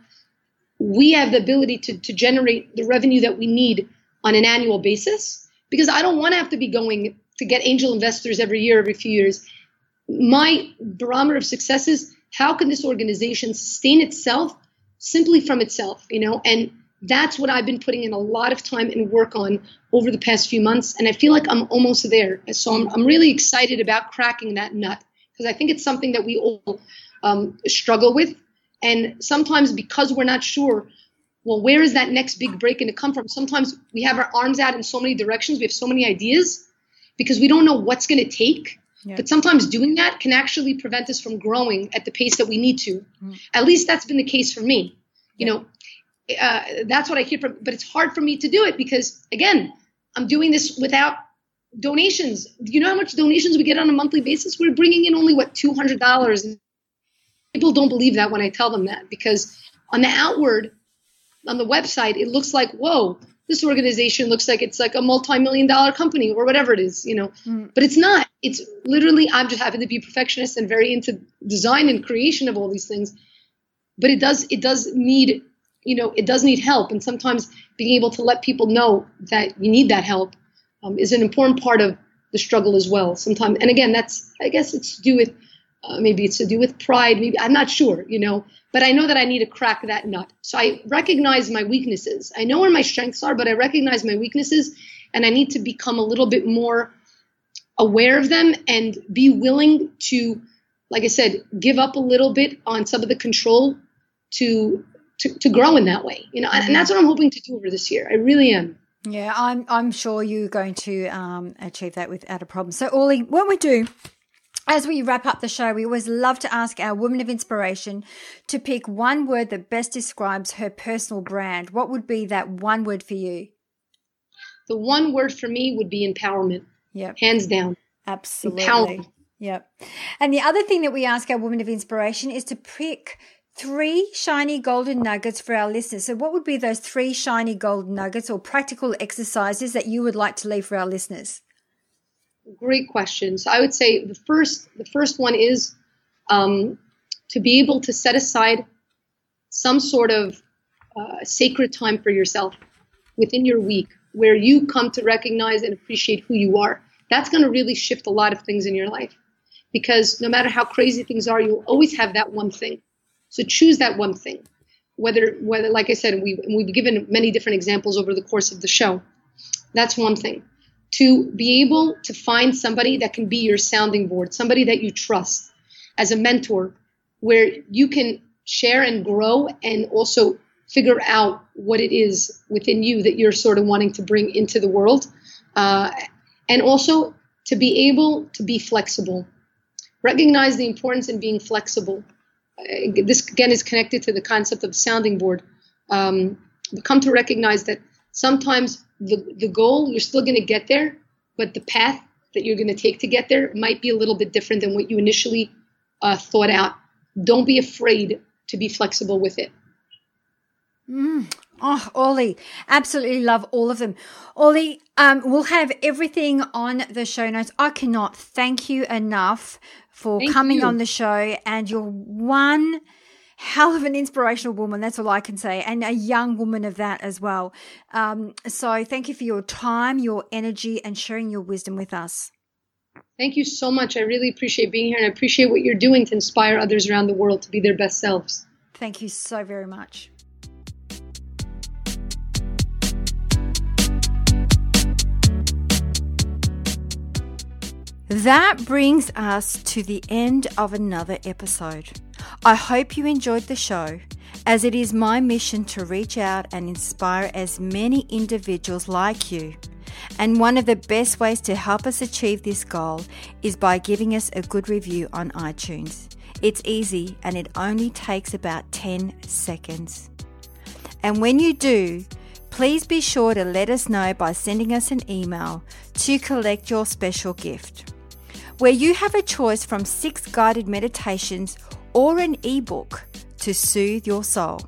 we have the ability to, to generate the revenue that we need on an annual basis. Because i don't want to have to be going to get angel investors every year every few years my barometer of success is how can this organization sustain itself simply from itself, you know? And that's what I've been putting in a lot of time and work on over the past few months. And I feel like I'm almost there. So I'm, I'm really excited about cracking that nut because I think it's something that we all um, struggle with. And sometimes because we're not sure, well, where is that next big break going to come from? Sometimes we have our arms out in so many directions. We have so many ideas because we don't know what's going to take yeah. But sometimes doing that can actually prevent us from growing at the pace that we need to. Mm. At least that's been the case for me. You know, uh, that's what I hear from, but it's hard for me to do it because, again, I'm doing this without donations. Do you know how much donations we get on a monthly basis? We're bringing in only, what, $200. People don't believe that when I tell them that because on the outward, on the website, it looks like, whoa, this organization looks like it's like a multi-million dollar company or whatever it is, you know. Mm. But it's not. It's literally I'm just having to be perfectionist and very into design and creation of all these things. But it does it does need you know it does need help and sometimes being able to let people know that you need that help um, is an important part of the struggle as well. Sometimes, and again, that's I guess it's to do with uh, maybe it's to do with pride. Maybe I'm not sure, you know. But I know that I need to crack that nut. So I recognize my weaknesses. I know where my strengths are, but I recognize my weaknesses, and I need to become a little bit more aware of them and be willing to, like I said, give up a little bit on some of the control to to, to grow in that way. You know, and, and that's what I'm hoping to do over this year. I really am. Yeah, I'm I'm sure you're going to um, achieve that without a problem. So, Orly, what we do as we wrap up the show, we always love to ask our woman of inspiration to pick one word that best describes her personal brand. What would be that one word for you? The one word for me would be empowerment. Yep. Hands down. Absolutely. Empowerment. Yep. And the other thing that we ask our woman of inspiration is to pick three shiny golden nuggets for our listeners. So, what would be those three shiny golden nuggets or practical exercises that you would like to leave for our listeners? Great question. So, I would say the first the first one is um, to be able to set aside some sort of uh, sacred time for yourself within your week where you come to recognize and appreciate who you are. That's going to really shift a lot of things in your life because no matter how crazy things are, you'll always have that one thing so choose that one thing. Whether, whether, like I said, we we've given many different examples over the course of the show. That's one thing. To be able to find somebody that can be your sounding board, somebody that you trust as a mentor, where you can share and grow and also figure out what it is within you that you're sort of wanting to bring into the world. Uh, and also to be able to be flexible. Recognize the importance in being flexible this again is connected to the concept of sounding board. Um, come to recognize that sometimes the, the goal, you're still going to get there, but the path that you're going to take to get there might be a little bit different than what you initially uh, thought out. Don't be afraid to be flexible with it. Mm. Oh, Orly, absolutely love all of them. Orly, um, we'll have everything on the show notes. I cannot thank you enough for Thank coming you. on the show. And you're one hell of an inspirational woman. That's all I can say. And a young woman of that as well. Um, so thank you for your time, your energy, and sharing your wisdom with us. Thank you so much. I really appreciate being here and I appreciate what you're doing to inspire others around the world to be their best selves. Thank you so very much. That brings us to the end of another episode. I hope you enjoyed the show, as it is my mission to reach out and inspire as many individuals like you. And one of the best ways to help us achieve this goal is by giving us a good review on iTunes. It's easy and it only takes about 10 seconds. And when you do, please be sure to let us know by sending us an email to collect your special gift where you have a choice from six guided meditations or an ebook to soothe your soul.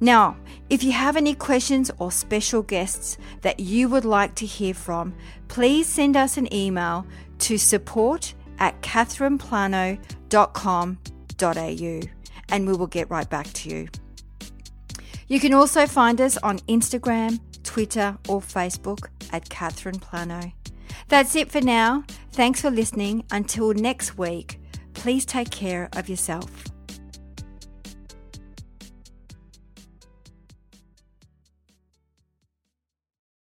Now, if you have any questions or special guests that you would like to hear from, please send us an email to support at catherineplano.com.au and we will get right back to you. You can also find us on Instagram, Twitter, or Facebook at Catherine Plano. That's it for now. Thanks for listening. Until next week, please take care of yourself.